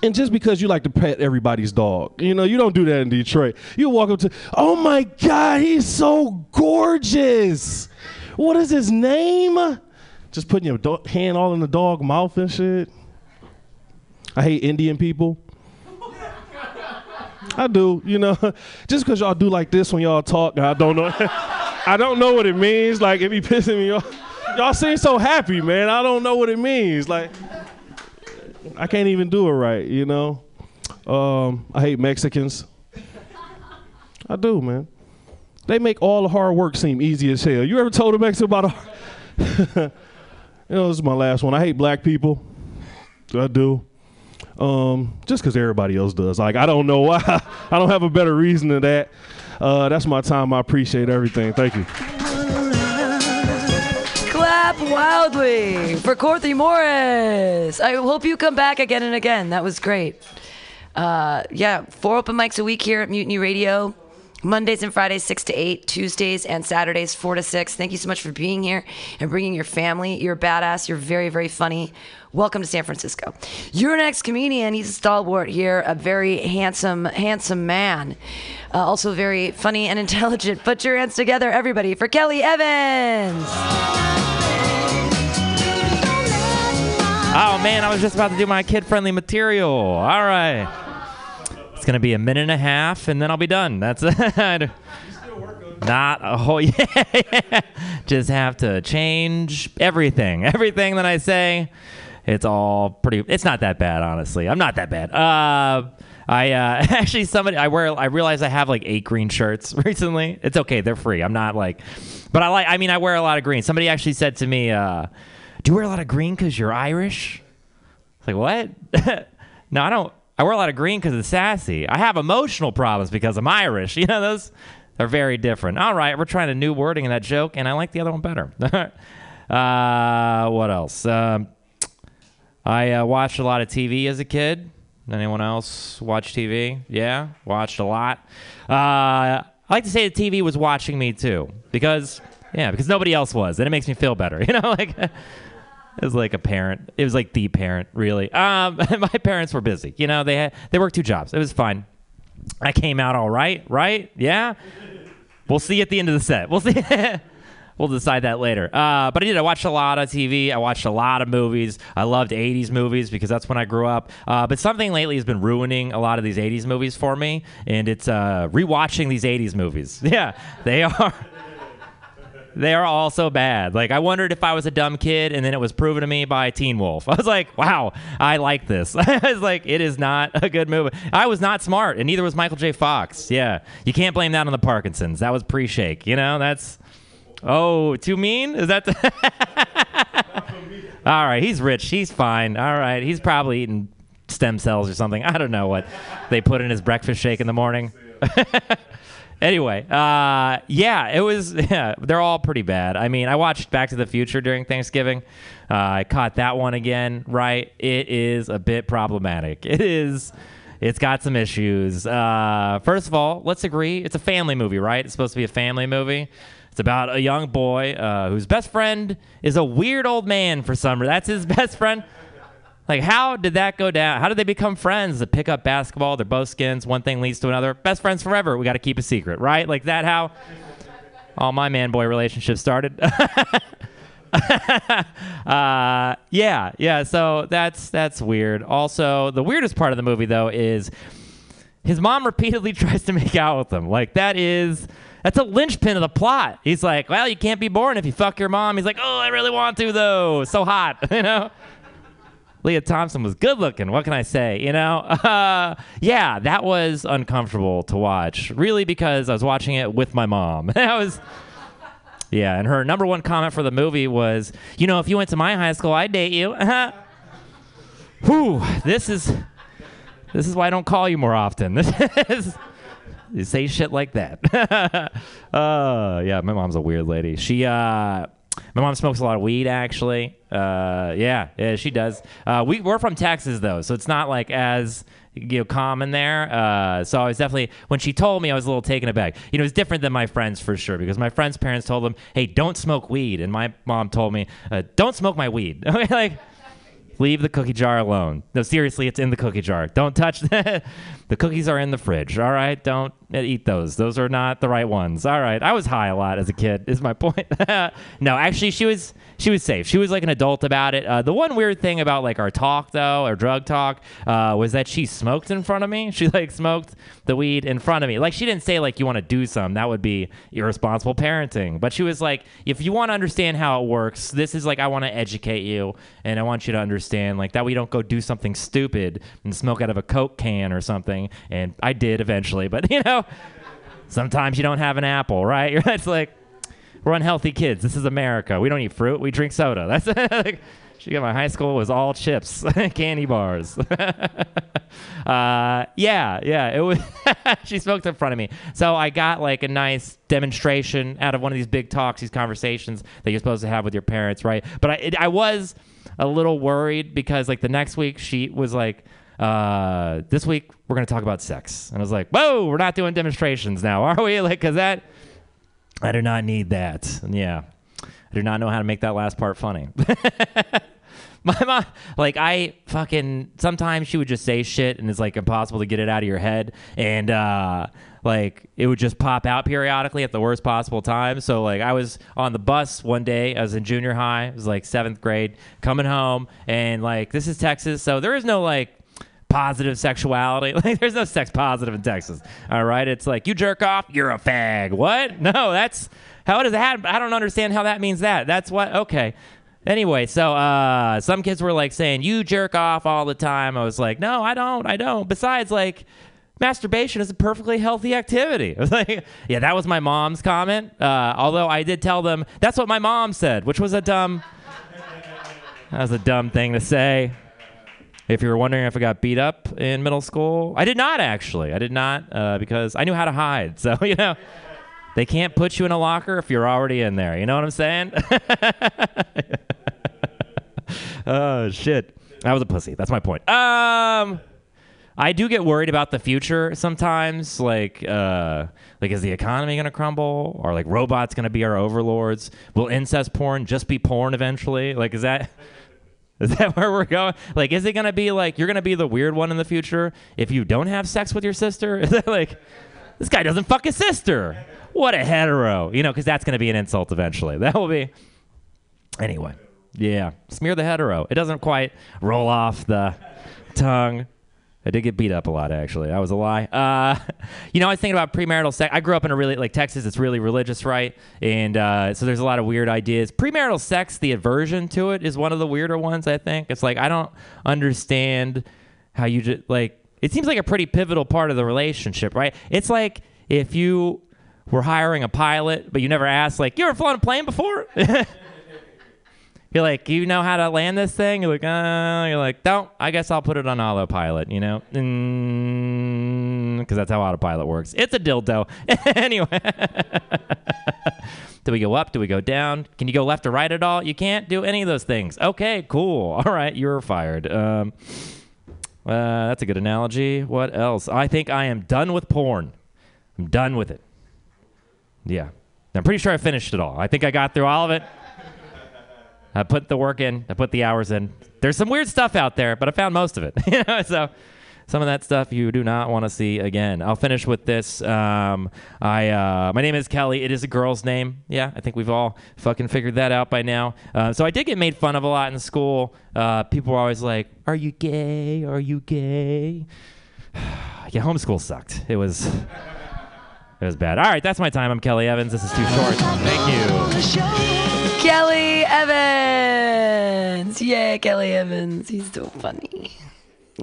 And just because you like to pet everybody's dog, you know, you don't do that in Detroit. You walk up to, oh my God, he's so gorgeous. What is his name? Just putting your do- hand all in the dog mouth and shit. I hate Indian people. I do, you know. Just because y'all do like this when y'all talk, I don't know. I don't know what it means. Like, it be pissing me off. Y'all seem so happy, man. I don't know what it means. Like, I can't even do it right, you know. Um, I hate Mexicans. I do, man. They make all the hard work seem easy as hell. You ever told a Mexican about a You know, this is my last one. I hate black people. I do. Um, just because everybody else does. Like, I don't know why. I don't have a better reason than that. Uh, that's my time. I appreciate everything. Thank you. Clap wildly for Corthy Morris. I hope you come back again and again. That was great. Uh, yeah, four open mics a week here at Mutiny Radio. Mondays and Fridays, 6 to 8. Tuesdays and Saturdays, 4 to 6. Thank you so much for being here and bringing your family. You're a badass. You're very, very funny. Welcome to San Francisco. Your next comedian, he's a stalwart here, a very handsome, handsome man. Uh, also very funny and intelligent. Put your hands together, everybody, for Kelly Evans. Oh man, I was just about to do my kid-friendly material. All right. It's gonna be a minute and a half, and then I'll be done. That's it. Not a whole yeah. Just have to change everything. Everything that I say. It's all pretty. It's not that bad, honestly. I'm not that bad. Uh, I uh, actually somebody I wear. I realize I have like eight green shirts recently. It's okay. They're free. I'm not like, but I like. I mean, I wear a lot of green. Somebody actually said to me, uh, "Do you wear a lot of green because you're Irish?" It's like what? no, I don't. I wear a lot of green because it's sassy. I have emotional problems because I'm Irish. You know, those are very different. All right, we're trying a new wording in that joke, and I like the other one better. uh, what else? Um, I uh, watched a lot of TV as a kid. Anyone else watch TV? Yeah, watched a lot. Uh, I like to say the TV was watching me too, because yeah, because nobody else was, and it makes me feel better. You know, like it was like a parent. It was like the parent, really. Um, my parents were busy. You know, they had they worked two jobs. It was fine. I came out all right, right? Yeah. We'll see at the end of the set. We'll see. we'll decide that later. Uh, but I did. I watched a lot of TV. I watched a lot of movies. I loved 80s movies because that's when I grew up. Uh, but something lately has been ruining a lot of these 80s movies for me, and it's uh, rewatching these 80s movies. Yeah, they are. They are all so bad. Like I wondered if I was a dumb kid, and then it was proven to me by Teen Wolf. I was like, "Wow, I like this." I was like, "It is not a good movie." I was not smart, and neither was Michael J. Fox. Yeah, you can't blame that on the Parkinson's. That was pre-shake. You know, that's oh, too mean. Is that? The all right, he's rich. He's fine. All right, he's probably eating stem cells or something. I don't know what they put in his breakfast shake in the morning. Anyway, uh, yeah, it was. Yeah, they're all pretty bad. I mean, I watched Back to the Future during Thanksgiving. Uh, I caught that one again. Right, it is a bit problematic. It is. It's got some issues. Uh, first of all, let's agree it's a family movie, right? It's supposed to be a family movie. It's about a young boy uh, whose best friend is a weird old man for some reason. That's his best friend. Like, how did that go down? How did they become friends? To pick up basketball, they're both skins. One thing leads to another. Best friends forever. We got to keep a secret, right? Like that. How all my man boy relationships started. uh, yeah, yeah. So that's that's weird. Also, the weirdest part of the movie though is his mom repeatedly tries to make out with him. Like that is that's a linchpin of the plot. He's like, well, you can't be born if you fuck your mom. He's like, oh, I really want to though. So hot, you know. Lea Thompson was good looking. What can I say? You know, uh, yeah, that was uncomfortable to watch. Really, because I was watching it with my mom. that was, yeah. And her number one comment for the movie was, you know, if you went to my high school, I'd date you. Whew, this is, this is why I don't call you more often. This is. You say shit like that. uh, yeah, my mom's a weird lady. She, uh, my mom smokes a lot of weed, actually. Uh, yeah, yeah, she does. Uh, we, we're from Texas, though, so it's not like as you know common there. Uh, so I was definitely when she told me, I was a little taken aback. You know, it's different than my friends for sure because my friends' parents told them, "Hey, don't smoke weed," and my mom told me, uh, "Don't smoke my weed." Okay, like. Leave the cookie jar alone. No, seriously, it's in the cookie jar. Don't touch that. the cookies are in the fridge. All right, don't eat those. Those are not the right ones. All right, I was high a lot as a kid. Is my point? no, actually, she was she was safe. She was like an adult about it. Uh, the one weird thing about like our talk though, our drug talk, uh, was that she smoked in front of me. She like smoked the weed in front of me. Like she didn't say like you want to do some. That would be irresponsible parenting. But she was like, if you want to understand how it works, this is like I want to educate you and I want you to understand like that we don't go do something stupid and smoke out of a coke can or something. And I did eventually, but you know, sometimes you don't have an apple, right? It's like we're unhealthy kids. This is America. We don't eat fruit. We drink soda. That's like, she got my high school was all chips, candy bars. uh, yeah, yeah. It was. she smoked in front of me, so I got like a nice demonstration out of one of these big talks, these conversations that you're supposed to have with your parents, right? But I, it, I was a little worried because like the next week she was like. Uh, this week we're gonna talk about sex, and I was like, "Whoa, we're not doing demonstrations now, are we?" Like, cause that I do not need that. Yeah. I do not know how to make that last part funny. My mom, like, I fucking, sometimes she would just say shit and it's like impossible to get it out of your head. And, uh, like, it would just pop out periodically at the worst possible time. So, like, I was on the bus one day, I was in junior high, it was like seventh grade, coming home, and, like, this is Texas. So there is no, like, positive sexuality. Like there's no sex positive in Texas. All right, it's like you jerk off, you're a fag. What? No, that's how does that? I don't understand how that means that. That's what. Okay. Anyway, so uh, some kids were like saying you jerk off all the time. I was like, no, I don't. I don't. Besides, like. Masturbation is a perfectly healthy activity. I was like, yeah, that was my mom's comment. Uh, although I did tell them that's what my mom said, which was a dumb. That was a dumb thing to say. If you were wondering if I got beat up in middle school, I did not actually. I did not uh, because I knew how to hide. So, you know, they can't put you in a locker if you're already in there. You know what I'm saying? oh, shit. I was a pussy. That's my point. Um, I do get worried about the future sometimes. Like, uh, like is the economy gonna crumble, or like robots gonna be our overlords? Will incest porn just be porn eventually? Like, is that? Is that where we're going? Like, is it gonna be like you're gonna be the weird one in the future if you don't have sex with your sister? Is that like this guy doesn't fuck his sister? What a hetero, you know? Because that's gonna be an insult eventually. That will be. Anyway, yeah, smear the hetero. It doesn't quite roll off the tongue. I did get beat up a lot, actually. That was a lie. Uh, you know, I was thinking about premarital sex. I grew up in a really, like Texas, it's really religious, right? And uh, so there's a lot of weird ideas. Premarital sex, the aversion to it is one of the weirder ones, I think. It's like, I don't understand how you just, like, it seems like a pretty pivotal part of the relationship, right? It's like if you were hiring a pilot, but you never asked, like, you ever flown a plane before? You're like, you know how to land this thing? You're like, uh, you're like, don't. I guess I'll put it on autopilot, you know? Because that's how autopilot works. It's a dildo. anyway. do we go up? Do we go down? Can you go left or right at all? You can't do any of those things. Okay, cool. All right, you're fired. Um, uh, that's a good analogy. What else? I think I am done with porn. I'm done with it. Yeah. I'm pretty sure I finished it all. I think I got through all of it. I put the work in. I put the hours in. There's some weird stuff out there, but I found most of it. so some of that stuff you do not want to see again. I'll finish with this. Um, I uh, my name is Kelly. It is a girl's name. Yeah, I think we've all fucking figured that out by now. Uh, so I did get made fun of a lot in school. Uh, people were always like, "Are you gay? Are you gay?" yeah, homeschool sucked. It was. It was bad. All right, that's my time. I'm Kelly Evans. This is too short. Thank you. Kelly Evans. Yeah, Kelly Evans. He's so funny.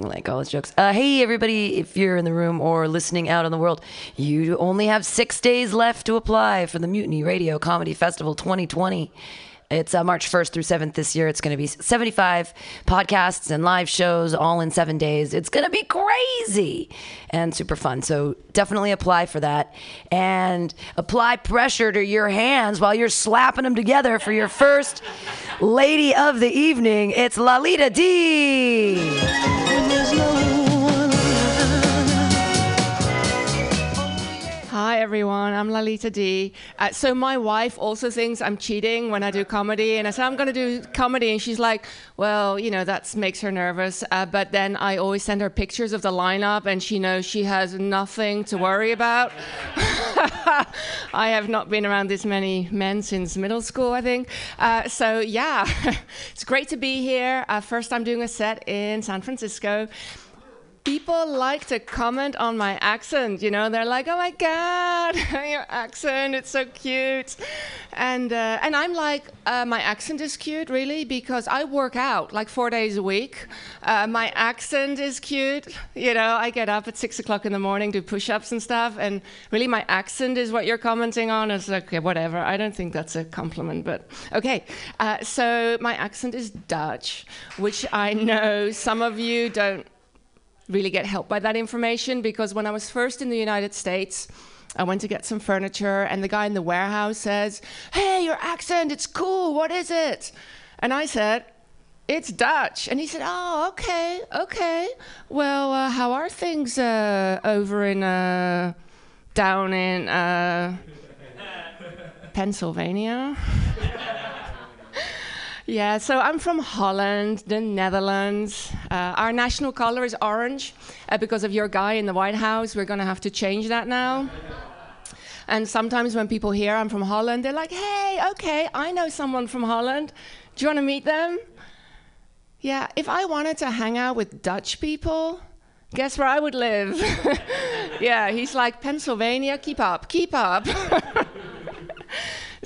I like all his jokes. Uh, hey, everybody, if you're in the room or listening out in the world, you only have six days left to apply for the Mutiny Radio Comedy Festival 2020. It's uh, March 1st through 7th this year. It's going to be 75 podcasts and live shows all in seven days. It's going to be crazy and super fun. So definitely apply for that and apply pressure to your hands while you're slapping them together for your first lady of the evening. It's Lalita D. Hi everyone, I'm Lalita D. Uh, so my wife also thinks I'm cheating when I do comedy, and I said I'm going to do comedy, and she's like, "Well, you know, that makes her nervous." Uh, but then I always send her pictures of the lineup, and she knows she has nothing to worry about. I have not been around this many men since middle school, I think. Uh, so yeah, it's great to be here. Uh, first time doing a set in San Francisco people like to comment on my accent. You know, they're like, "Oh my God, your accent! It's so cute," and uh, and I'm like, uh, my accent is cute, really, because I work out like four days a week. Uh, my accent is cute. You know, I get up at six o'clock in the morning, do push-ups and stuff, and really, my accent is what you're commenting on. It's like, okay, whatever. I don't think that's a compliment, but okay. Uh, so my accent is Dutch, which I know some of you don't really get helped by that information because when I was first in the United States, I went to get some furniture, and the guy in the warehouse says, Hey, your accent, it's cool. What is it? And I said, It's Dutch. And he said, Oh, okay, okay. Well, uh, how are things uh, over in, uh, down in uh, Pennsylvania? Yeah, so I'm from Holland, the Netherlands. Uh, our national color is orange uh, because of your guy in the White House. We're going to have to change that now. And sometimes when people hear I'm from Holland, they're like, hey, okay, I know someone from Holland. Do you want to meet them? Yeah, if I wanted to hang out with Dutch people, guess where I would live? yeah, he's like, Pennsylvania, keep up, keep up.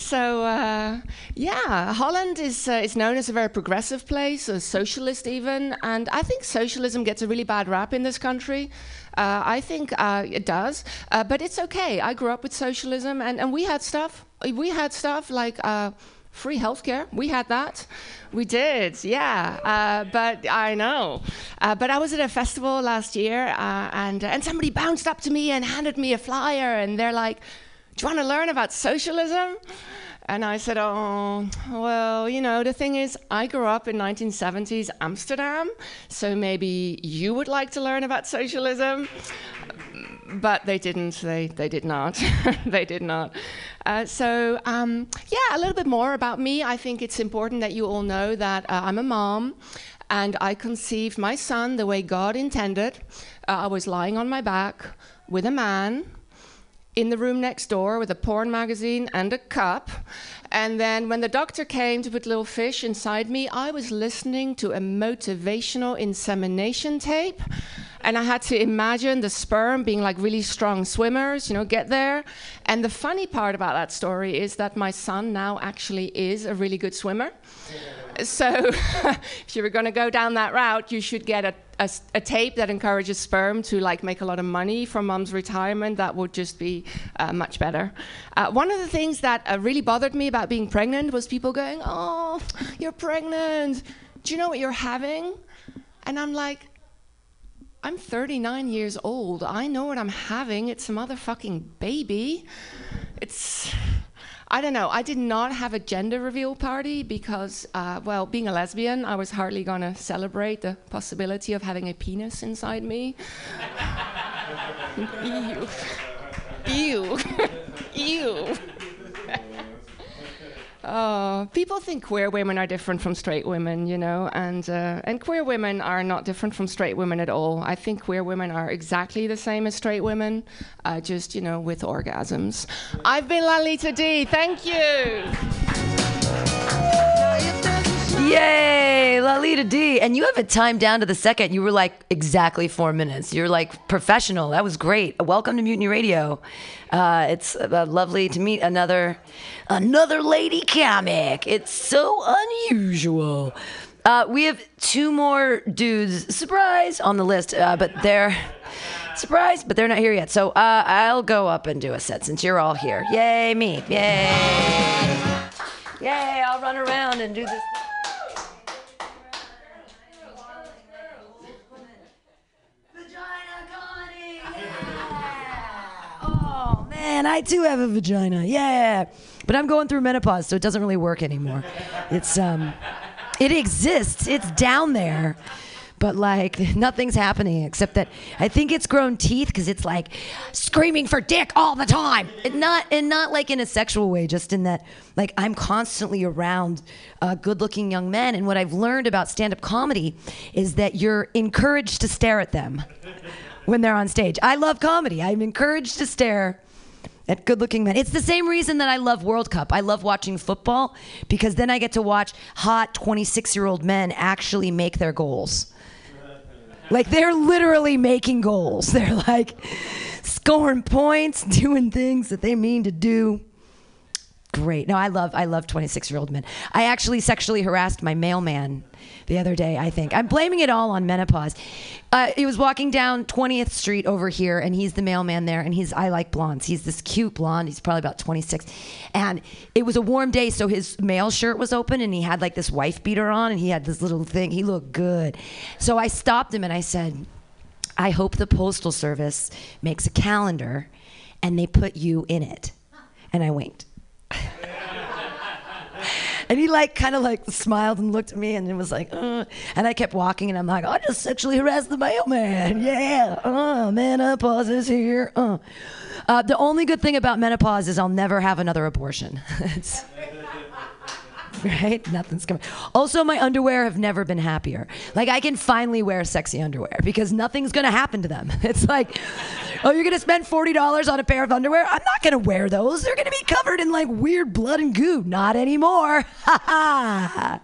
So uh, yeah, Holland is uh, is known as a very progressive place, a socialist even, and I think socialism gets a really bad rap in this country. Uh, I think uh, it does, uh, but it's okay. I grew up with socialism, and, and we had stuff. We had stuff like uh, free healthcare. We had that. We did, yeah. Uh, but I know. Uh, but I was at a festival last year, uh, and and somebody bounced up to me and handed me a flyer, and they're like, "Do you want to learn about socialism?" And I said, Oh, well, you know, the thing is, I grew up in 1970s Amsterdam, so maybe you would like to learn about socialism. But they didn't. They, they did not. they did not. Uh, so, um, yeah, a little bit more about me. I think it's important that you all know that uh, I'm a mom and I conceived my son the way God intended. Uh, I was lying on my back with a man in the room next door with a porn magazine and a cup. And then when the doctor came to put little fish inside me, I was listening to a motivational insemination tape. And I had to imagine the sperm being like really strong swimmers, you know, get there. And the funny part about that story is that my son now actually is a really good swimmer. So if you were going to go down that route, you should get a, a a tape that encourages sperm to like make a lot of money from mom's retirement. That would just be uh, much better. Uh, one of the things that uh, really bothered me about being pregnant was people going, "Oh, you're pregnant. Do you know what you're having?" And I'm like, I'm 39 years old. I know what I'm having. It's a motherfucking baby. It's. I don't know. I did not have a gender reveal party because, uh, well, being a lesbian, I was hardly going to celebrate the possibility of having a penis inside me. Ew. Ew. Ew. Oh, people think queer women are different from straight women, you know, and uh, and queer women are not different from straight women at all. I think queer women are exactly the same as straight women, uh, just you know, with orgasms. I've been Lalita D. Thank you. Yay, Lalita D. And you have it timed down to the second. You were like exactly four minutes. You're like professional. That was great. Welcome to Mutiny Radio. Uh, it's uh, lovely to meet another another lady comic. It's so unusual. Uh, we have two more dudes, surprise, on the list, uh, but they're surprise, but they're not here yet. So uh, I'll go up and do a set since you're all here. Yay, me! Yay! Yay! I'll run around and do this. Man, I too have a vagina. Yeah. But I'm going through menopause, so it doesn't really work anymore. It's um it exists. It's down there. But like nothing's happening except that I think it's grown teeth because it's like screaming for dick all the time. It not and not like in a sexual way, just in that like I'm constantly around uh, good-looking young men. And what I've learned about stand-up comedy is that you're encouraged to stare at them when they're on stage. I love comedy. I'm encouraged to stare good looking men. It's the same reason that I love World Cup. I love watching football because then I get to watch hot 26 year old men actually make their goals. Like they're literally making goals. They're like scoring points, doing things that they mean to do. Great. No, I love I love 26 year old men. I actually sexually harassed my mailman the other day. I think I'm blaming it all on menopause. Uh, he was walking down 20th Street over here, and he's the mailman there, and he's I like blondes. He's this cute blonde. He's probably about 26, and it was a warm day, so his mail shirt was open, and he had like this wife beater on, and he had this little thing. He looked good, so I stopped him and I said, "I hope the postal service makes a calendar, and they put you in it." And I winked. And he like kind of like smiled and looked at me and it was like, uh, and I kept walking and I'm like, I just sexually harassed the mailman. Yeah, uh, menopause is here. Uh. Uh, the only good thing about menopause is I'll never have another abortion. Right? Nothing's coming. Also, my underwear have never been happier. Like I can finally wear sexy underwear because nothing's gonna happen to them. It's like, oh, you're gonna spend forty dollars on a pair of underwear? I'm not gonna wear those. They're gonna be covered in like weird blood and goo. Not anymore. Ha ha.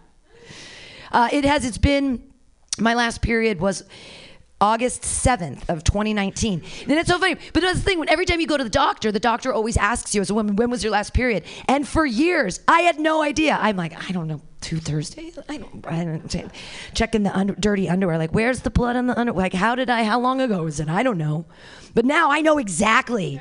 Uh, it has. It's been. My last period was August 7th of 2019. And it's so funny. But that's the thing. When every time you go to the doctor, the doctor always asks you as a woman, when was your last period? And for years, I had no idea. I'm like, I don't know. Two Thursdays? I don't. I don't checking the under, dirty underwear. Like, where's the blood on the underwear? Like, how did I? How long ago was it? I don't know. But now I know exactly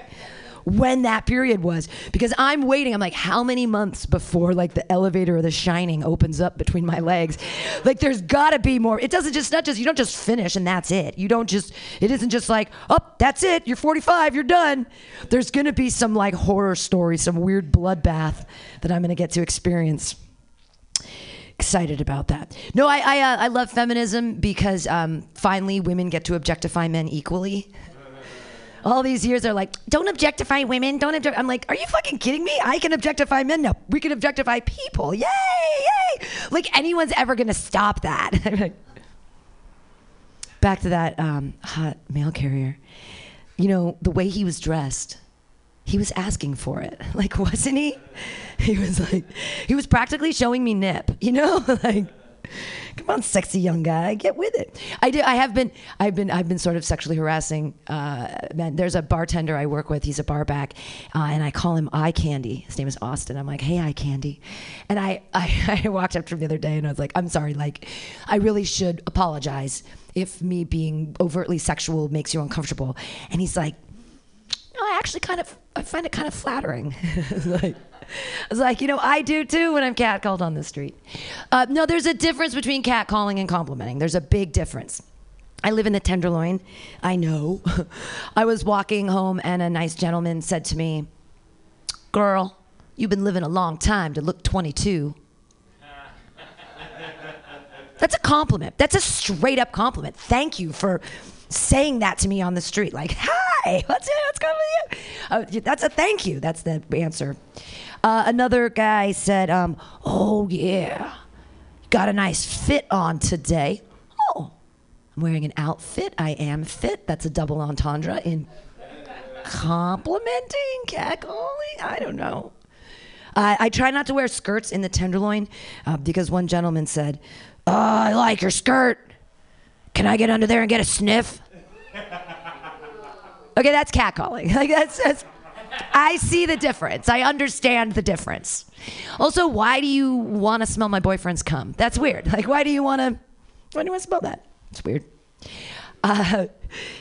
when that period was because I'm waiting. I'm like, how many months before like the elevator or the shining opens up between my legs? Like, there's gotta be more. It doesn't just, not just, you don't just finish and that's it. You don't just, it isn't just like, oh, that's it. You're 45, you're done. There's gonna be some like horror story, some weird bloodbath that I'm gonna get to experience excited about that. No, I I, uh, I love feminism because um, finally women get to objectify men equally. All these years they're like, don't objectify women. Don't object. I'm like, are you fucking kidding me? I can objectify men now. We can objectify people. Yay, yay! Like anyone's ever gonna stop that. Back to that um, hot mail carrier. You know the way he was dressed he was asking for it. Like, wasn't he? He was like, he was practically showing me nip, you know? like, come on, sexy young guy, get with it. I do. I have been. I've been. I've been sort of sexually harassing uh, men. There's a bartender I work with. He's a bar back, uh, and I call him Eye Candy. His name is Austin. I'm like, hey, Eye Candy, and I, I I walked up to him the other day, and I was like, I'm sorry. Like, I really should apologize if me being overtly sexual makes you uncomfortable. And he's like, no, I actually kind of I find it kind of flattering. like, I was like, you know, I do too when I'm catcalled on the street. Uh, no, there's a difference between catcalling and complimenting. There's a big difference. I live in the Tenderloin. I know. I was walking home and a nice gentleman said to me, "Girl, you've been living a long time to look 22." That's a compliment. That's a straight up compliment. Thank you for saying that to me on the street. Like, hi, what's what's going with you? Uh, that's a thank you. That's the answer. Uh, another guy said, um, "Oh yeah, got a nice fit on today." Oh, I'm wearing an outfit. I am fit. That's a double entendre in complimenting, catcalling. I don't know. I I try not to wear skirts in the Tenderloin uh, because one gentleman said, oh, "I like your skirt. Can I get under there and get a sniff?" Okay, that's catcalling. Like that's, that's I see the difference. I understand the difference. Also, why do you want to smell my boyfriend's cum? That's weird. Like, why do you want to? Why do you want to smell that? It's weird. Uh,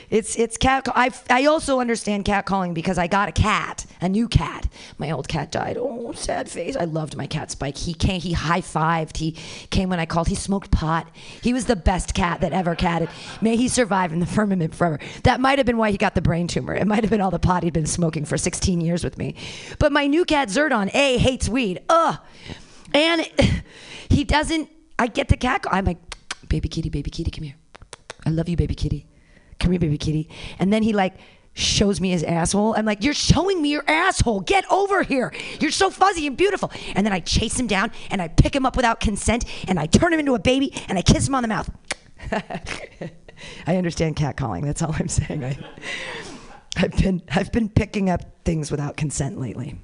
it's it's cat. I I also understand cat calling because I got a cat, a new cat. My old cat died. Oh, sad face. I loved my cat Spike. He came. He high fived. He came when I called. He smoked pot. He was the best cat that ever catted. May he survive in the firmament forever. That might have been why he got the brain tumor. It might have been all the pot he'd been smoking for 16 years with me. But my new cat Zerdon, a hates weed. Ugh, and he doesn't. I get the cat. call. I'm like, baby kitty, baby kitty, come here. I love you, baby kitty. Come here, baby kitty. And then he like shows me his asshole. I'm like, you're showing me your asshole. Get over here. You're so fuzzy and beautiful. And then I chase him down and I pick him up without consent and I turn him into a baby and I kiss him on the mouth. I understand catcalling. That's all I'm saying. I, I've been I've been picking up things without consent lately.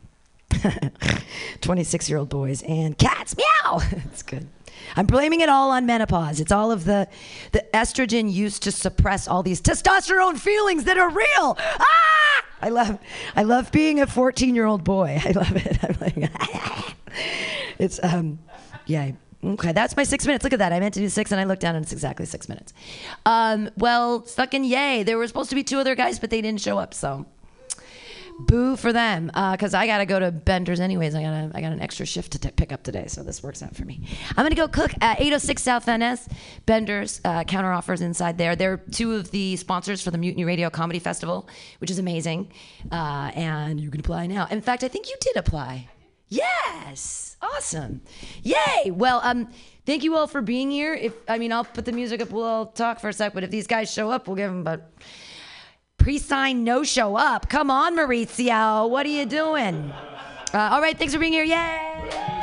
26 year old boys and cats. Meow. It's good. I'm blaming it all on menopause. It's all of the the estrogen used to suppress all these testosterone feelings that are real. Ah! I love I love being a 14 year old boy. I love it. I'm like, it's um, yeah. Okay, that's my six minutes. Look at that. I meant to do six, and I looked down, and it's exactly six minutes. Um, well, fucking yay! There were supposed to be two other guys, but they didn't show up. So, boo for them. Because I gotta go to Bender's anyways. I got I got an extra shift to t- pick up today, so this works out for me. I'm gonna go cook at 806 South NS. Bender's uh, counter offers inside there. They're two of the sponsors for the Mutiny Radio Comedy Festival, which is amazing. Uh, and you can apply now. In fact, I think you did apply. Yes, awesome, yay! Well, um, thank you all for being here. If I mean, I'll put the music up. We'll all talk for a sec. But if these guys show up, we'll give them about pre-sign no show up. Come on, Maurizio. What are you doing? Uh, all right, thanks for being here. Yay!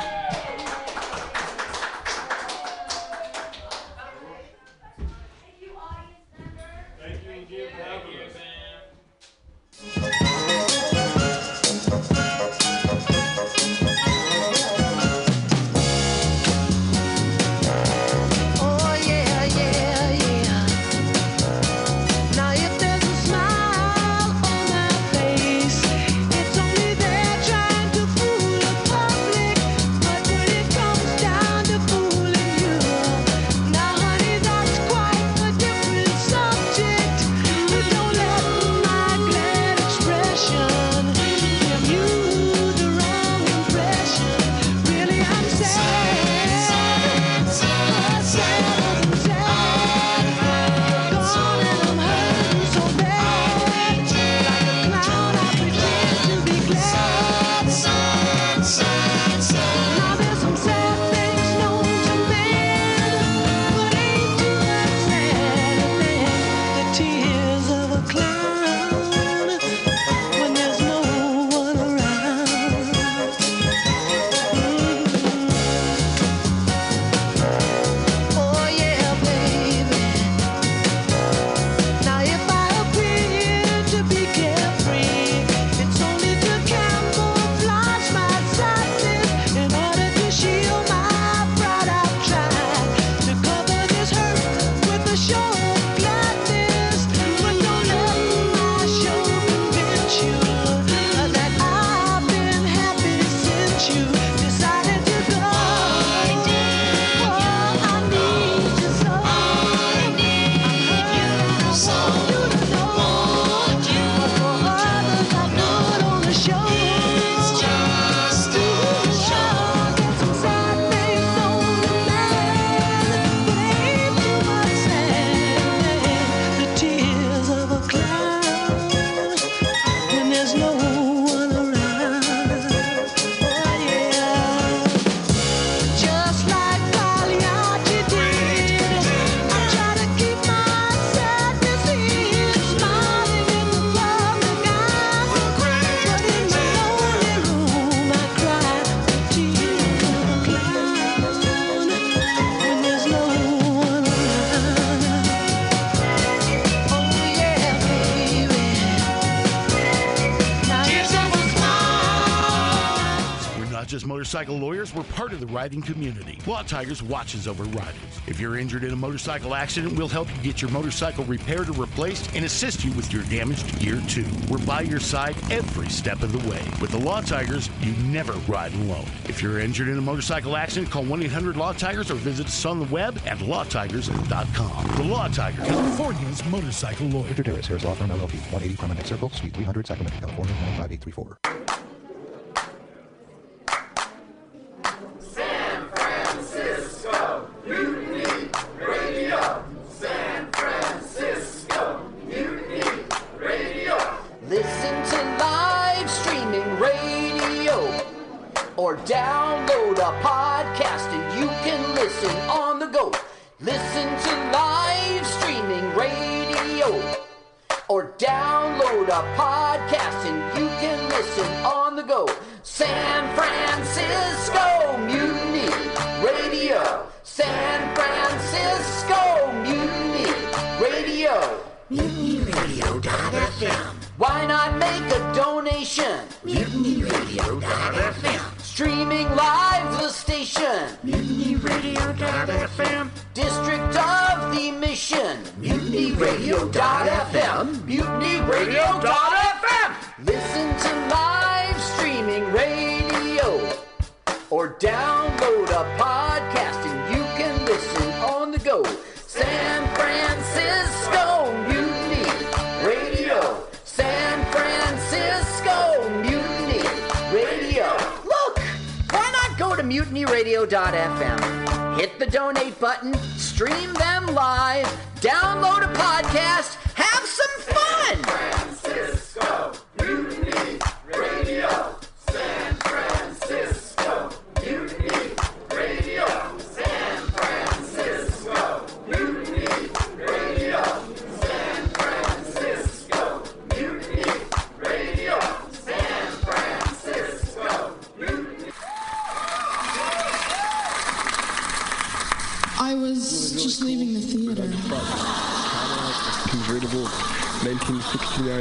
Riding community. Law Tigers watches over riders. If you're injured in a motorcycle accident, we'll help you get your motorcycle repaired or replaced and assist you with your damaged gear too. We're by your side every step of the way. With the Law Tigers, you never ride alone. If you're injured in a motorcycle accident, call 1-800-LAW Tigers or visit us on the web at lawtigers.com. The Law Tigers, California's motorcycle lawyer. Victor Terrace, Harris Law Firm LLP, 180 Promenade Circle, Suite 300, Sacramento, California, 95834.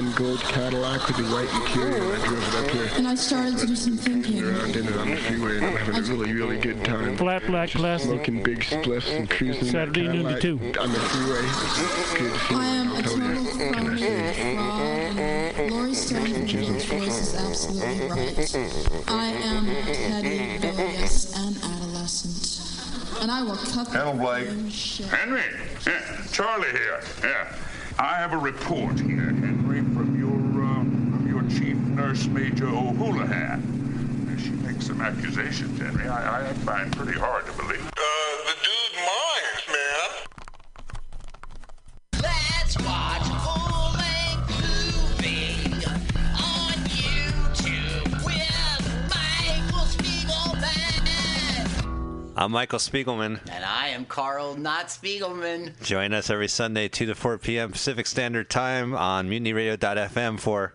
1969 gold Cadillac with the white interior. I drove it up here. And I started to do some thinking. Around in it on the freeway and I'm having a really, really good time. Flat black classic. Smoking big spliffs and cruising that Saturday noon to Cadillac two. on the freeway. Good to see I am a you. Totally. total phony fraud, and Stone's voice is absolutely right. I am petty, rebellious, and adolescent. And I will cut the Hello, Blake. Henry, yeah, Charlie here. Yeah, I have a report here, Henry, from your uh, from your chief nurse, Major O'Houlihan. She makes some accusations, Henry. I, I find pretty hard to believe. Uh, the dude minds, man. Let's watch full-length movie on YouTube with Michael Spiegelman. I'm Michael Spiegelman. And I am Carl Not Spiegelman. Join us every Sunday, 2 to 4 p.m. Pacific Standard Time on mutinyradio.fm for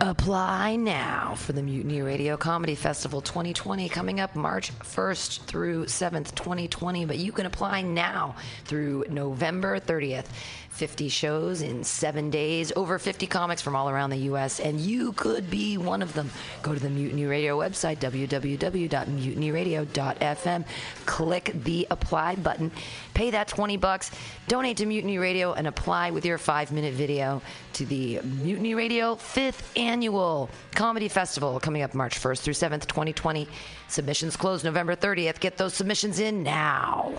Apply now for the Mutiny Radio Comedy Festival 2020 coming up March 1st through 7th, 2020. But you can apply now through November 30th. 50 shows in seven days, over 50 comics from all around the U.S., and you could be one of them. Go to the Mutiny Radio website, www.mutinyradio.fm. Click the apply button, pay that 20 bucks, donate to Mutiny Radio, and apply with your five minute video to the Mutiny Radio 5th Annual Comedy Festival coming up March 1st through 7th, 2020. Submissions close November 30th. Get those submissions in now.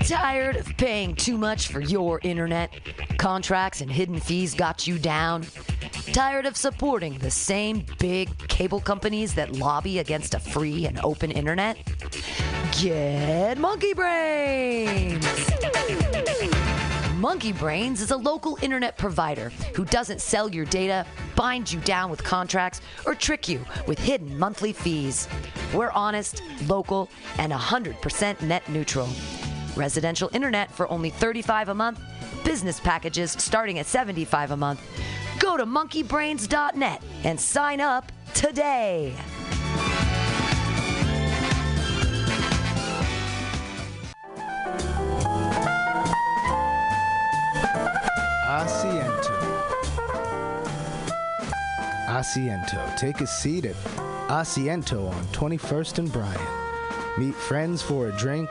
Tired of paying too much for your internet? Contracts and hidden fees got you down? Tired of supporting the same big cable companies that lobby against a free and open internet? Get Monkey Brains! Monkey Brains is a local internet provider who doesn't sell your data, bind you down with contracts, or trick you with hidden monthly fees. We're honest, local, and 100% net neutral. Residential internet for only 35 a month, business packages starting at 75 a month. Go to monkeybrains.net and sign up today. Asiento. Asiento. Take a seat at Asiento on 21st and Bryant. Meet friends for a drink,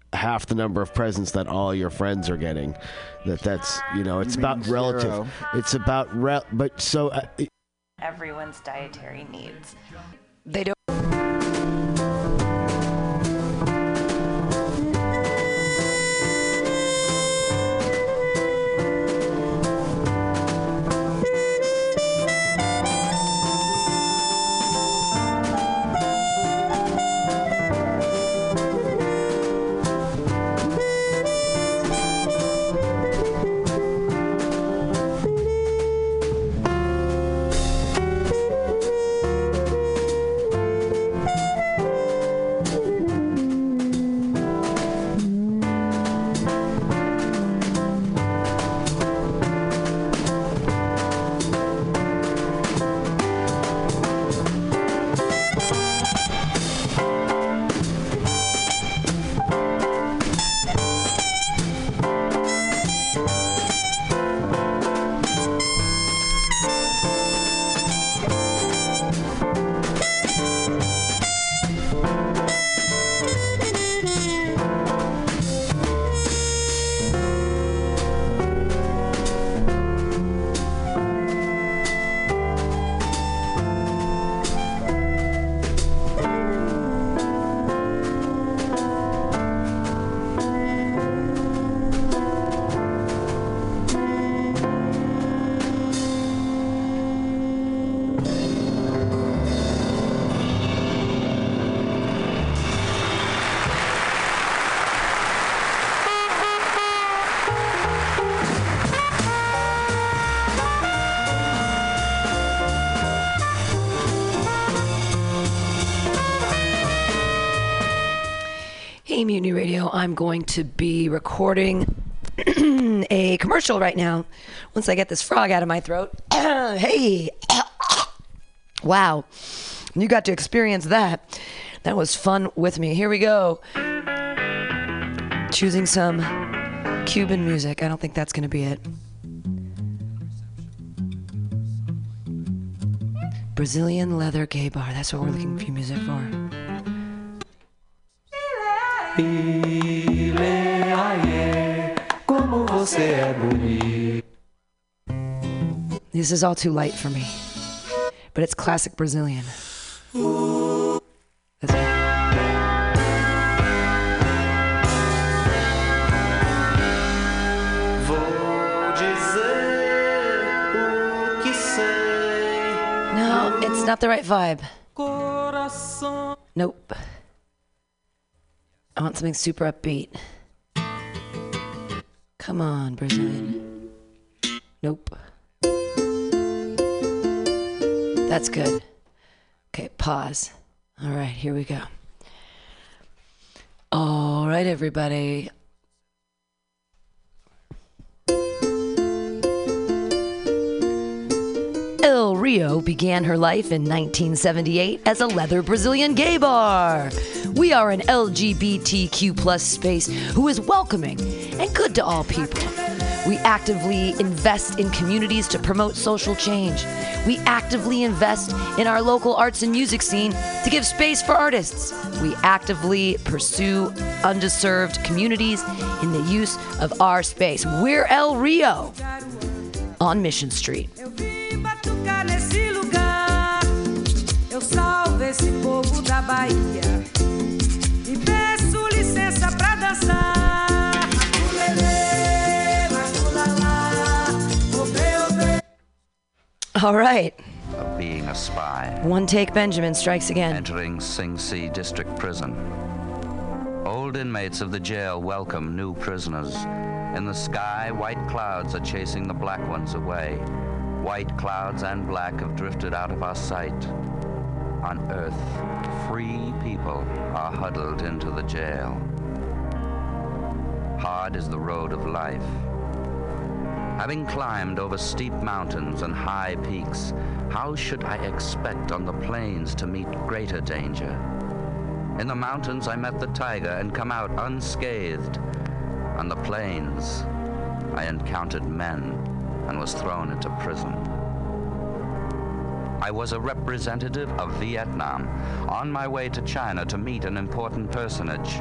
half the number of presents that all your friends are getting that that's you know it's You about relative zero. it's about rel but so uh, everyone's dietary needs. They don't. I'm going to be recording a commercial right now once I get this frog out of my throat. hey! wow. You got to experience that. That was fun with me. Here we go. Choosing some Cuban music. I don't think that's going to be it. Brazilian leather gay bar. That's what we're looking for music for. This is all too light for me. But it's classic Brazilian. That's it. Vou dizer o que sei. No, it's not the right vibe. Nope. I want something super upbeat. Come on, Brazilian. Nope. That's good. Okay, pause. All right, here we go. All right, everybody. El Rio began her life in 1978 as a leather Brazilian gay bar. We are an LGBTQ plus space who is welcoming and good to all people. We actively invest in communities to promote social change. We actively invest in our local arts and music scene to give space for artists. We actively pursue underserved communities in the use of our space. We're El Rio on Mission Street. All right. of being a spy. One take Benjamin strikes again. Entering Sing Si District Prison. Old inmates of the jail welcome new prisoners. In the sky, white clouds are chasing the black ones away. White clouds and black have drifted out of our sight. On earth, free people are huddled into the jail. Hard is the road of life. Having climbed over steep mountains and high peaks, how should I expect on the plains to meet greater danger? In the mountains, I met the tiger and come out unscathed. On the plains, I encountered men and was thrown into prison. I was a representative of Vietnam, on my way to China to meet an important personage.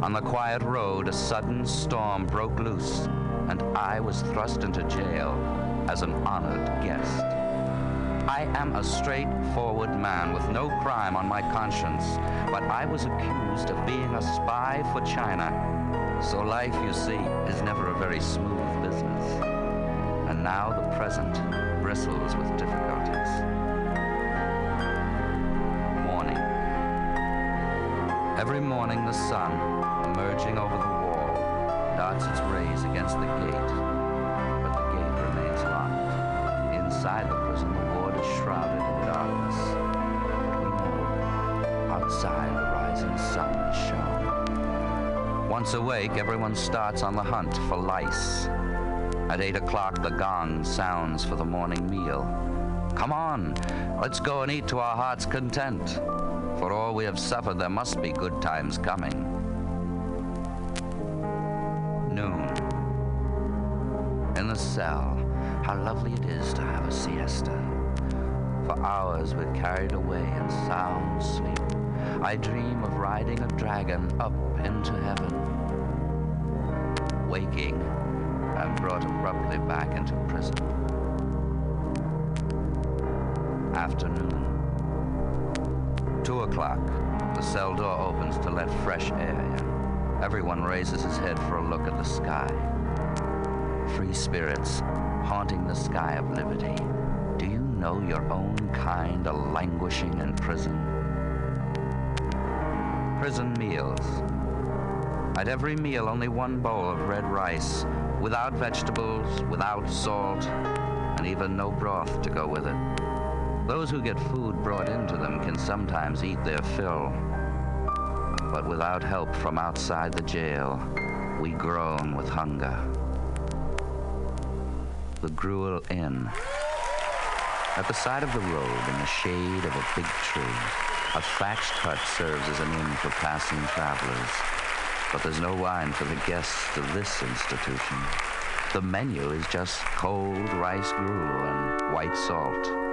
On the quiet road, a sudden storm broke loose, and I was thrust into jail as an honored guest. I am a straightforward man with no crime on my conscience, but I was accused of being a spy for China. So life, you see, is never a very smooth business. And now the present bristles with difficulties. Morning. Every morning the sun, emerging over the wall, its rays against the gate, but the gate remains locked. Inside the prison, the ward is shrouded in darkness. But we know, outside the rising sun is shown. Once awake, everyone starts on the hunt for lice. At eight o'clock, the gong sounds for the morning meal. Come on, let's go and eat to our heart's content. For all we have suffered, there must be good times coming. Noon. In the cell, how lovely it is to have a siesta. For hours we're carried away in sound sleep. I dream of riding a dragon up into heaven. Waking, I'm brought abruptly back into prison. Afternoon. Two o'clock. The cell door opens to let fresh air. Everyone raises his head for a look at the sky. Free spirits haunting the sky of liberty. Do you know your own kind are languishing in prison? Prison meals. At every meal, only one bowl of red rice, without vegetables, without salt, and even no broth to go with it. Those who get food brought into them can sometimes eat their fill. But without help from outside the jail, we groan with hunger. The Gruel Inn. At the side of the road, in the shade of a big tree, a thatched hut serves as an inn for passing travelers. But there's no wine for the guests of this institution. The menu is just cold rice gruel and white salt.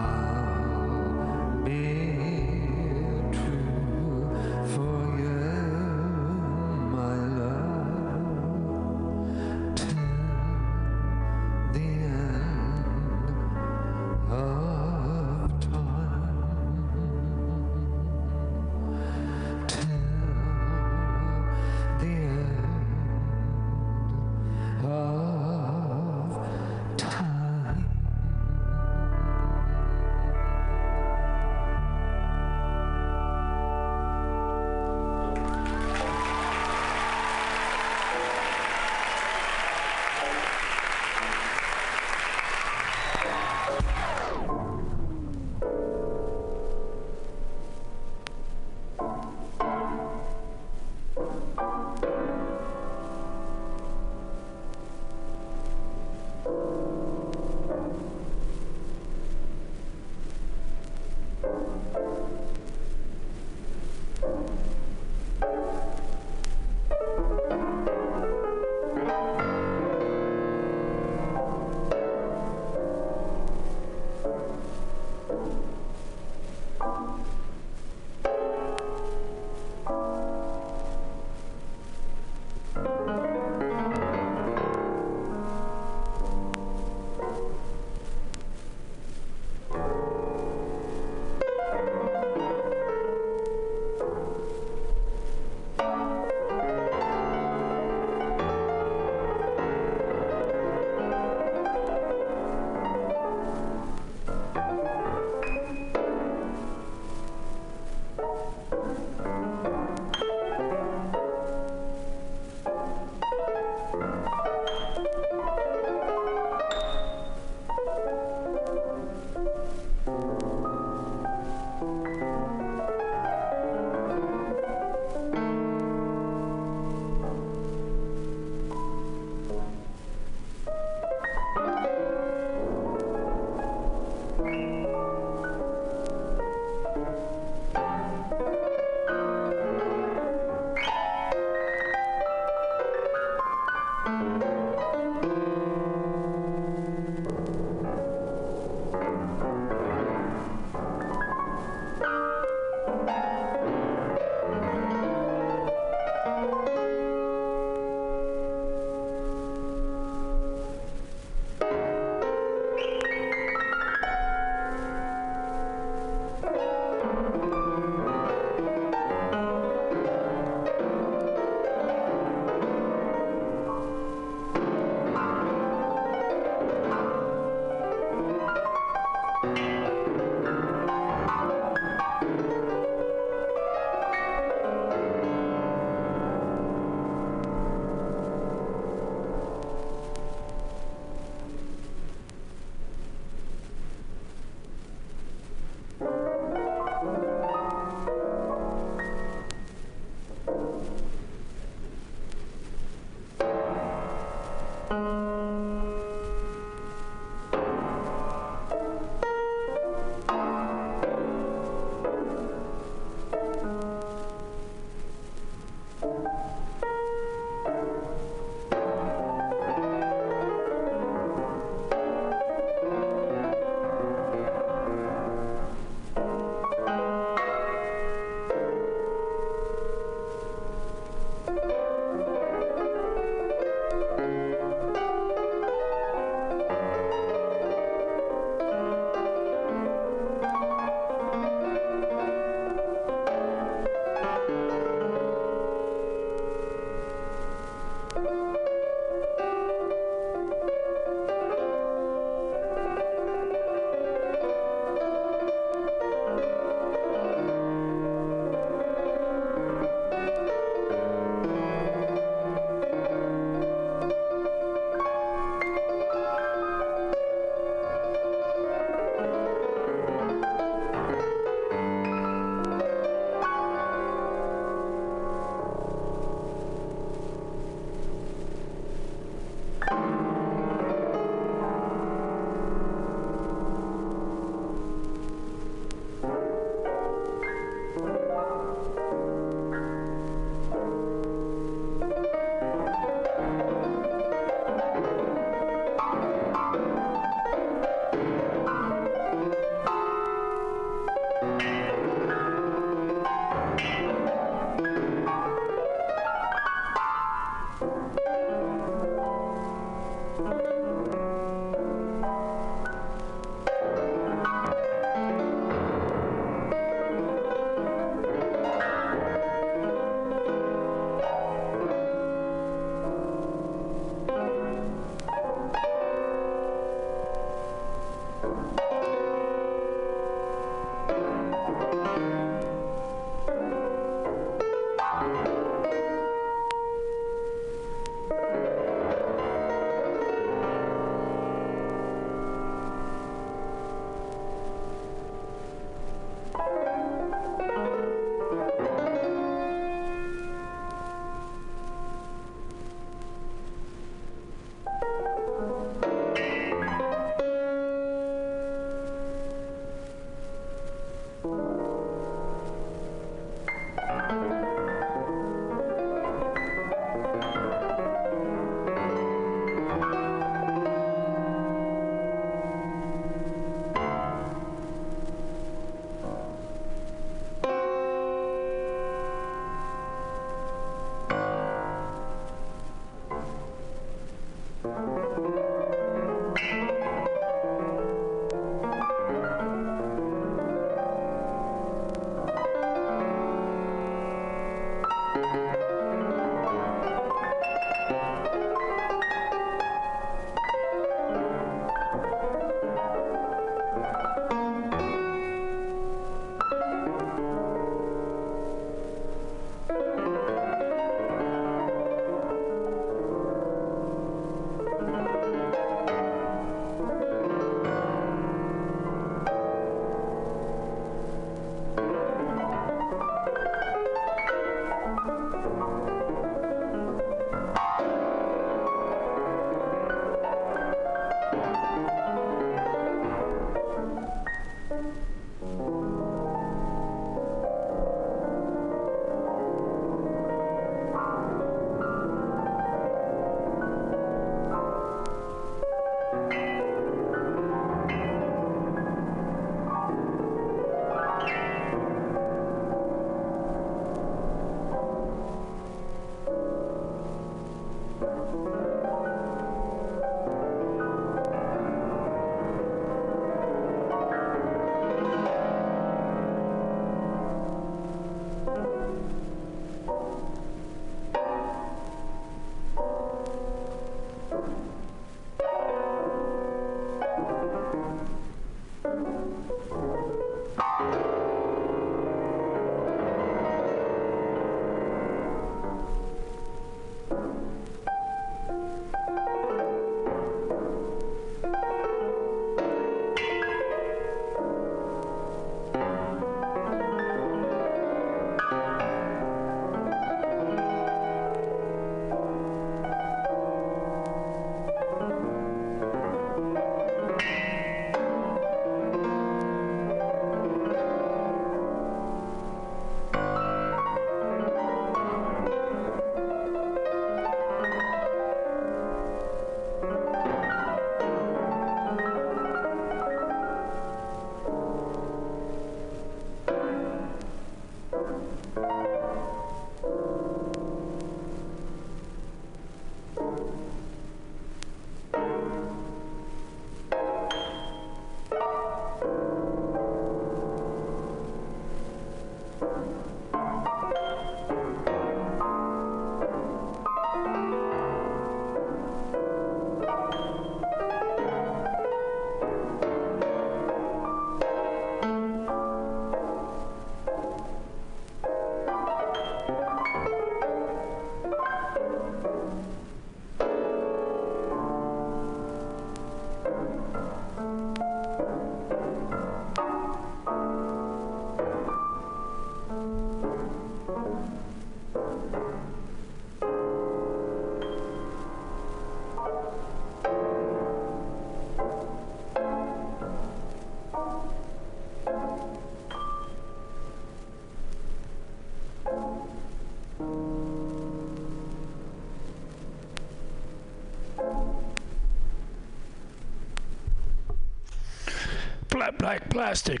Black Plastic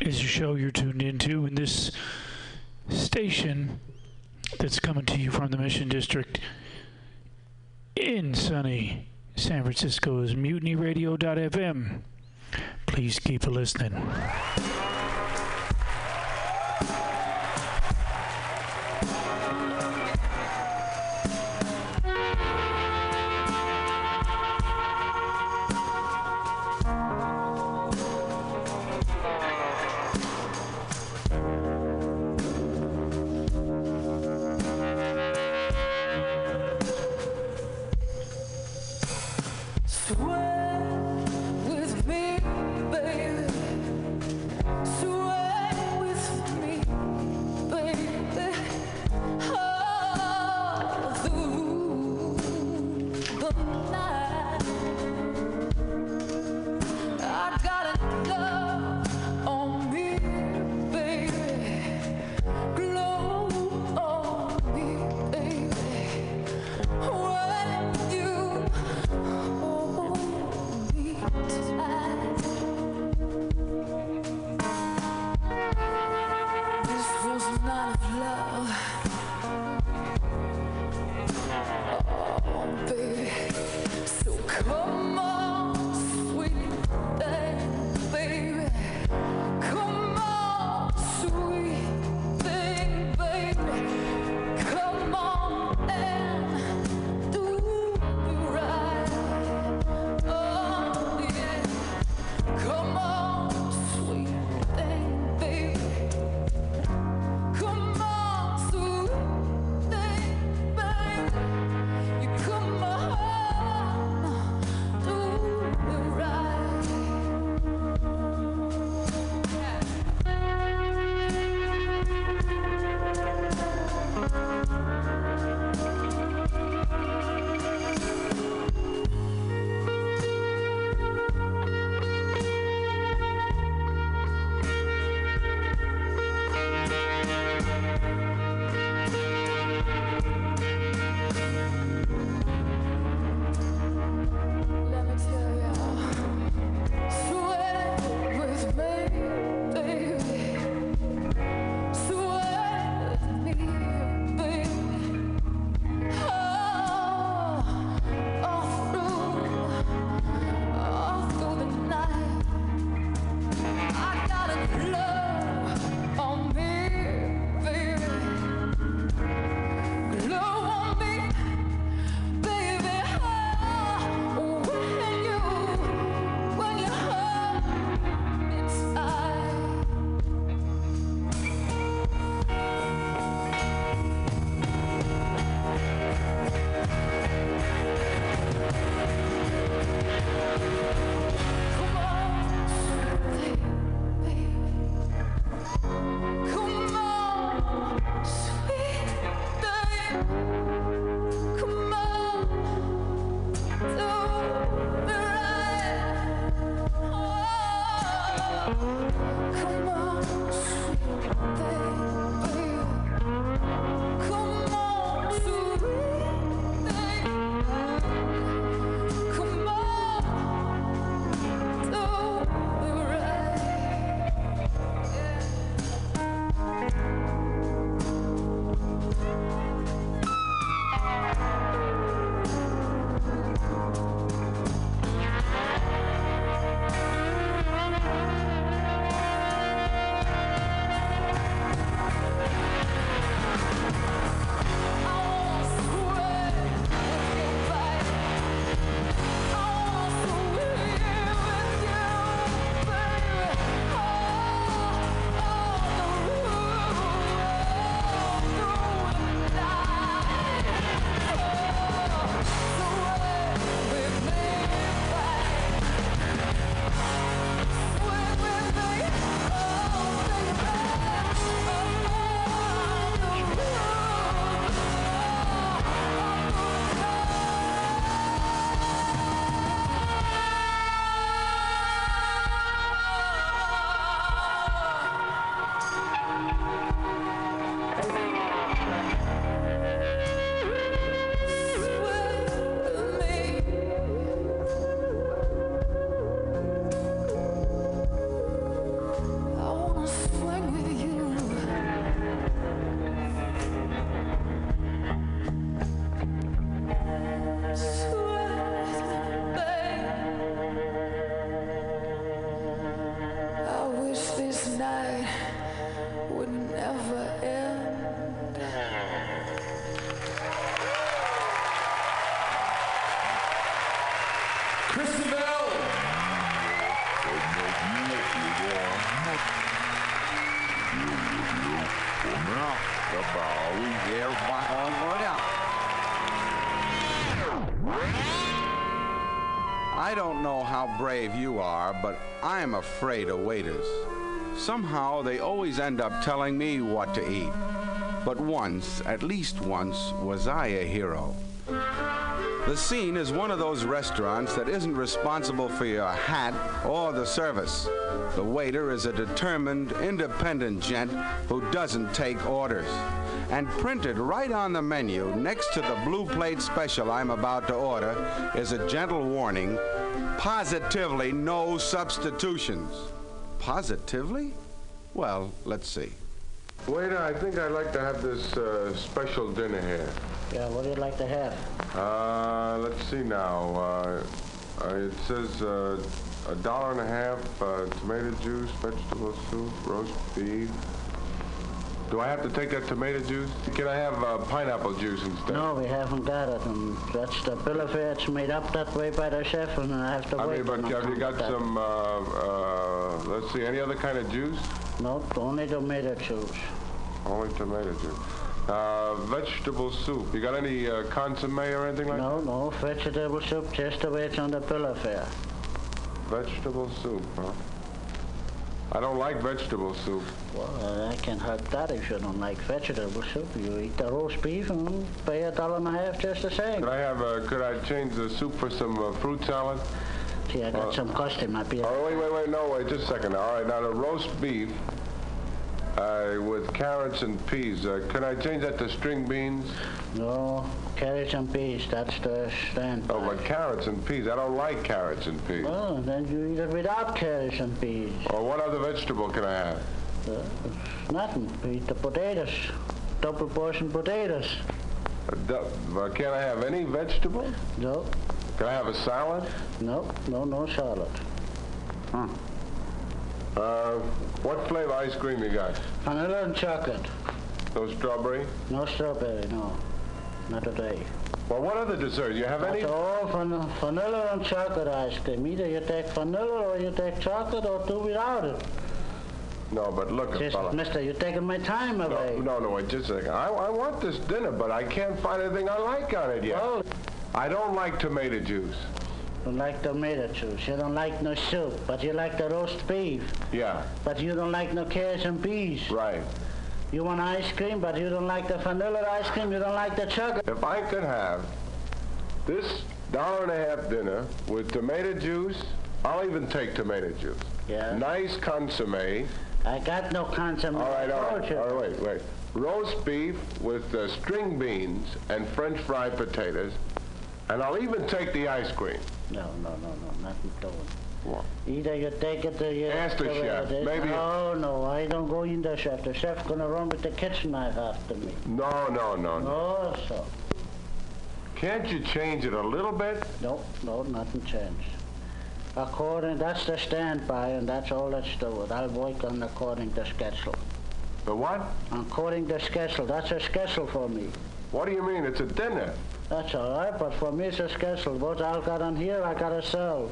is a show you're tuned into in this station that's coming to you from the Mission District in sunny San Francisco's mutinyradio.fm. Please keep listening. Brave you are, but I'm afraid of waiters. Somehow they always end up telling me what to eat. But once, at least once, was I a hero. The scene is one of those restaurants that isn't responsible for your hat or the service. The waiter is a determined, independent gent who doesn't take orders. And printed right on the menu next to the blue plate special I'm about to order is a gentle warning positively no substitutions. Positively? Well, let's see. Waiter, I think I'd like to have this uh, special dinner here. Yeah, what do you like to have? Uh, let's see now. Uh, uh, it says uh, a dollar and a half, uh, tomato juice, vegetable soup, roast beef. Do I have to take that tomato juice? Can I have uh, pineapple juice instead? No, we haven't got it. And that's the bill of fare. It's made up that way by the chef, and I have to I wait. mean, but have you got some, uh, uh, let's see, any other kind of juice? No, only tomato juice. Only tomato juice. Uh, vegetable soup. You got any uh, consomme or anything like that? No, no, vegetable soup, just the way it's on the bill of fare. Vegetable soup, huh? I don't like vegetable soup. Well, I can help that if you don't like vegetable soup. You eat the roast beef and pay a dollar and a half just the same. Could I have a, could I change the soup for some uh, fruit salad? See, I got Uh, some custom. Might be Oh, wait, wait, wait, no, wait, just a second. All right, now the roast beef uh, with carrots and peas. Uh, can I change that to string beans? No, carrots and peas. That's the stand. Oh, but carrots and peas. I don't like carrots and peas. Well, then you eat it without carrots and peas. Or what other vegetable can I have? Uh, nothing. You eat the potatoes. Double portion potatoes. Uh, uh, can I have any vegetable? No. Can I have a salad? No, no, no salad. Hmm. Uh, what flavor ice cream you got? Vanilla and chocolate. No strawberry? No strawberry, no. Not today. Well, what other dessert? You have any? That's all van- vanilla and chocolate ice cream. Either you take vanilla or you take chocolate or do without it. No, but look, Just, fella. mister, you're taking my time away. No, no, wait, just a second. I, I want this dinner, but I can't find anything I like on it yet. I don't like tomato juice. Don't like tomato juice. You don't like no soup, but you like the roast beef. Yeah, But you don't like no carrots and peas. right. You want ice cream, but you don't like the vanilla ice cream. You don't like the chocolate. If I could have this dollar and a half dinner with tomato juice, I'll even take tomato juice. Yeah. Nice consomme. I got no consomme. All right, all right, you. all right, wait, wait. Roast beef with uh, string beans and French fried potatoes, and I'll even take the ice cream. No, no, no, no, nothing doing. What? Either you take it or you... Ask the chef. Maybe- No, no, I don't go in the chef. The chef's gonna run with the kitchen knife after me. No, no, no, no. Oh, so. Can't you change it a little bit? No, no, nothing changed. According, that's the standby, and that's all let's do. I'll work on according to schedule. The what? According to schedule. That's a schedule for me. What do you mean? It's a dinner. That's all right, but for me it's a schedule. What I've got on here, I gotta sell.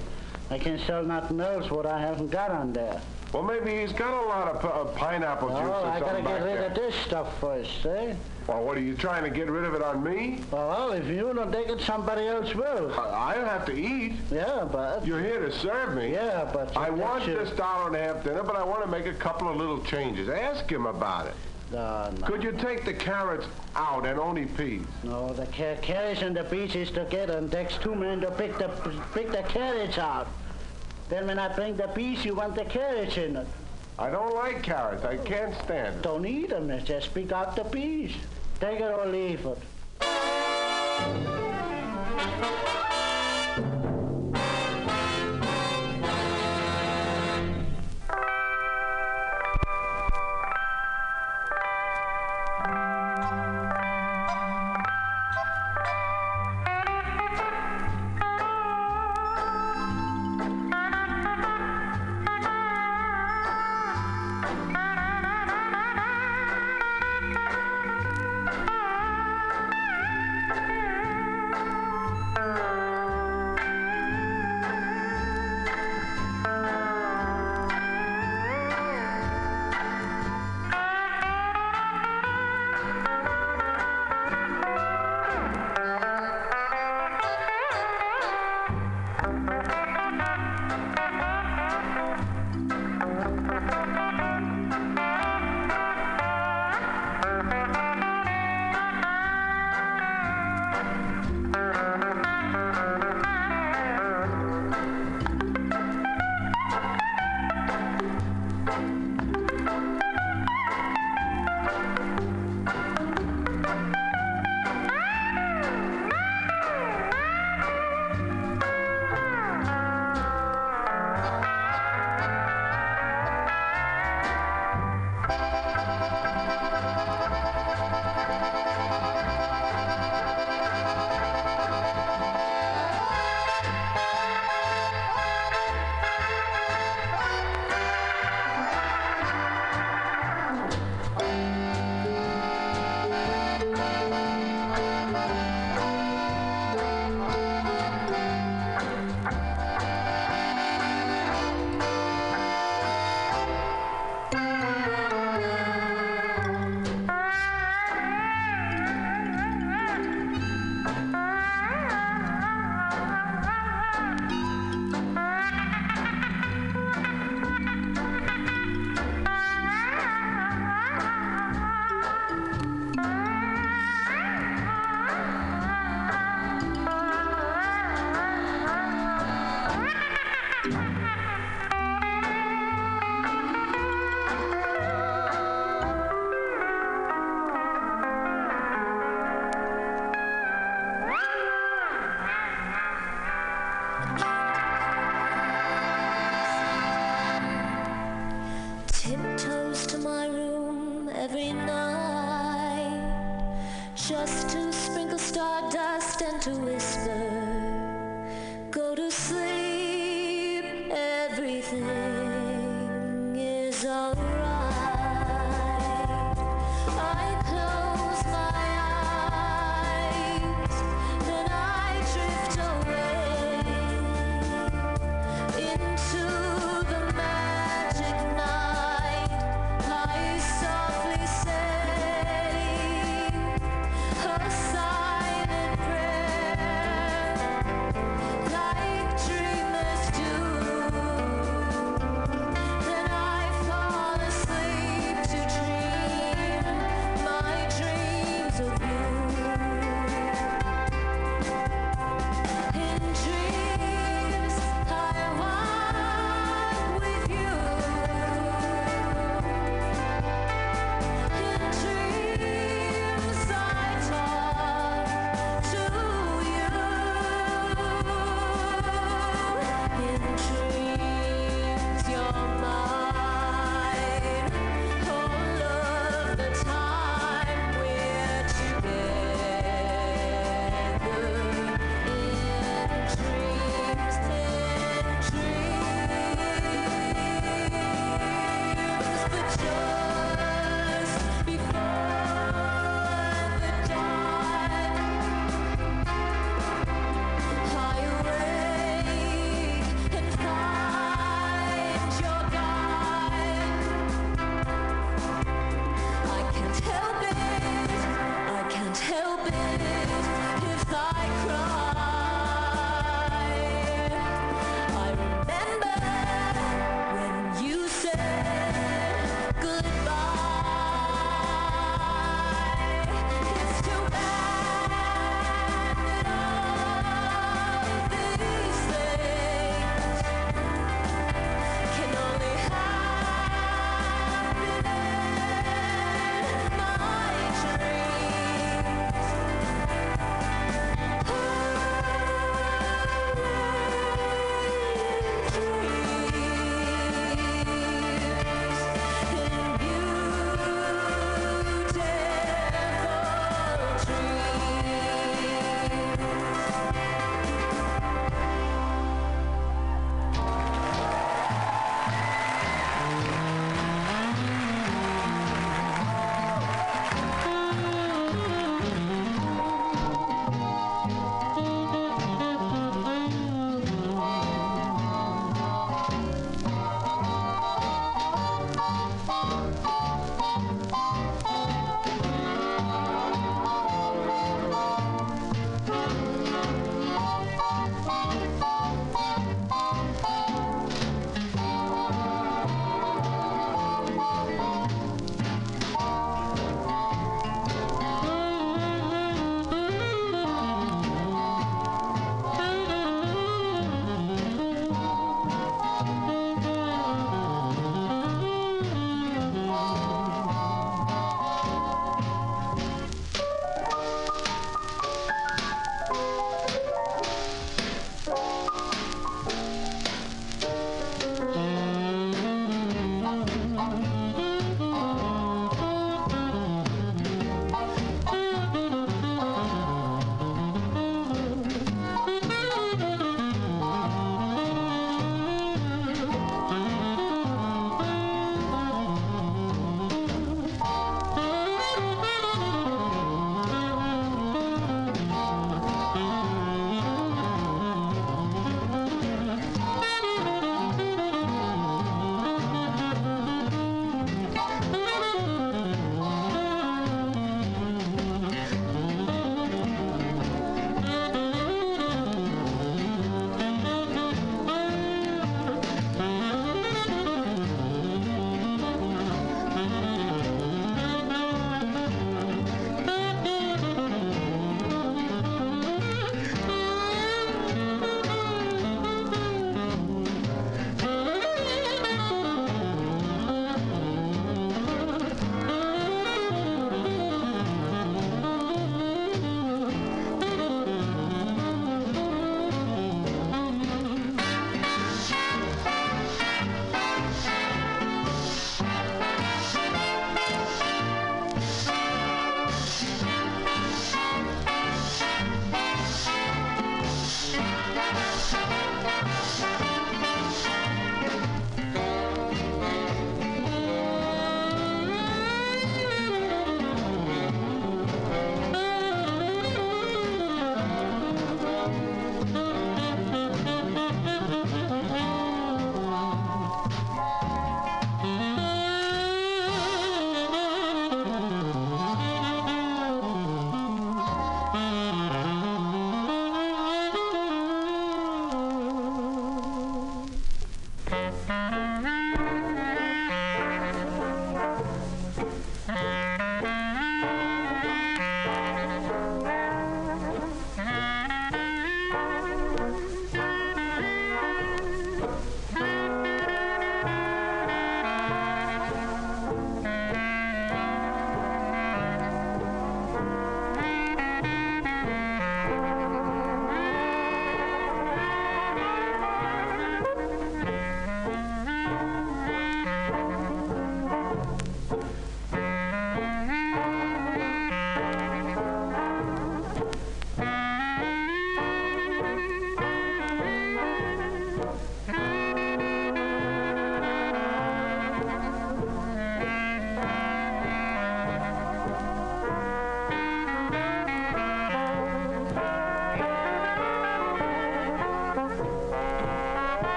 I can sell nothing else what I haven't got on there. Well, maybe he's got a lot of, uh, pineapple juice Oh, or I gotta get rid there. of this stuff first, eh? Well, what are you trying to get rid of it on me? Well, if you don't take it, somebody else will. I don't have to eat. Yeah, but... You're here to serve me. Yeah, but... I want you- this dollar and a half dinner, but I want to make a couple of little changes. Ask him about it. No, no. Could you take the carrots out and only peas? No, the ca- carrots and the beets is together, and takes two men to pick the pick the carrots out. Then when I bring the beets, you want the carrots in it. I don't like carrots. I can't stand it. Don't eat them. Just pick out the peas. Take it or leave it. Tiptoes to my room every night just to sprinkle stardust and to whisper,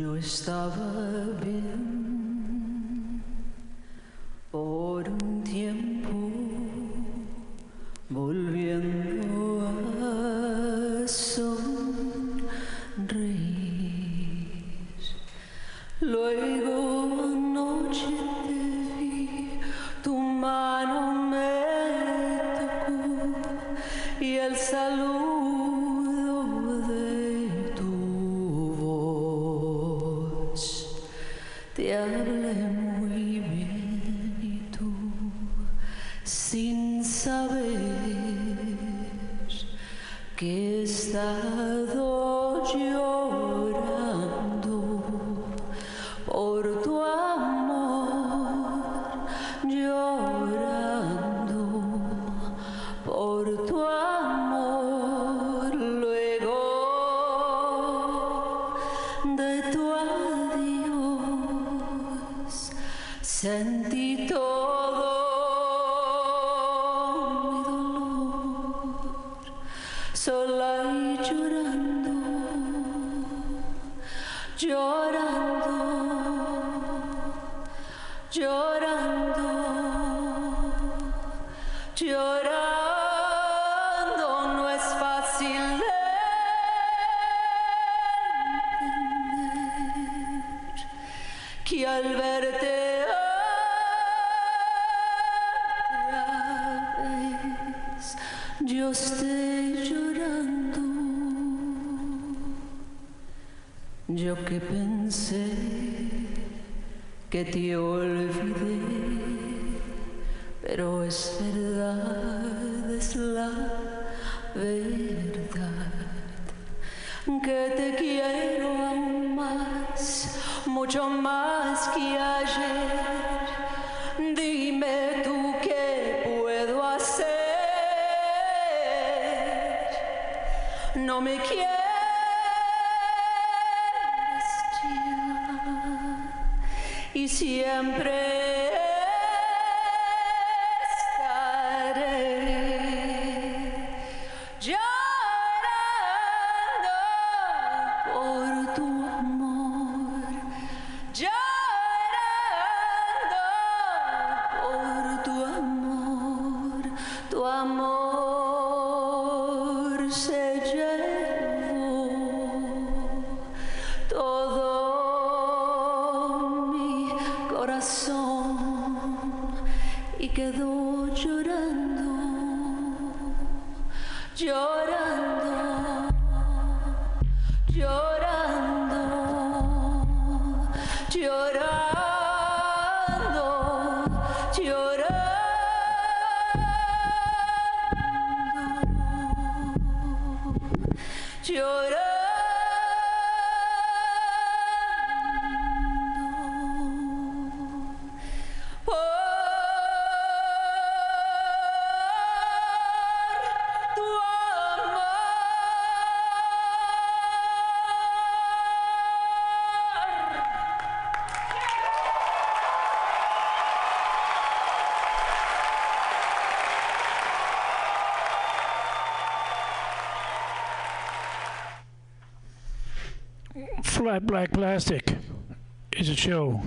Eu estava bem. Sentí todo mi dolor, sola y llorando. Yo Flat Black Plastic is a show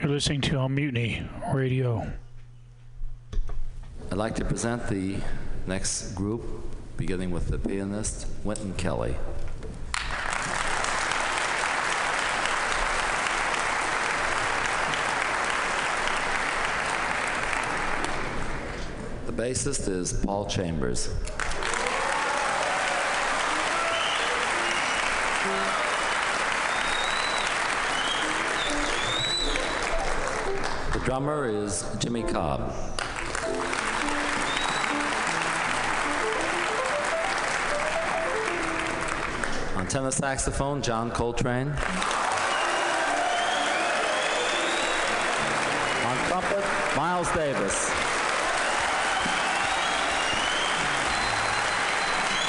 you're listening to on Mutiny Radio. I'd like to present the next group, beginning with the pianist Wynton Kelly. The bassist is Paul Chambers. Drummer is Jimmy Cobb. On tenor saxophone, John Coltrane. On trumpet, Miles Davis.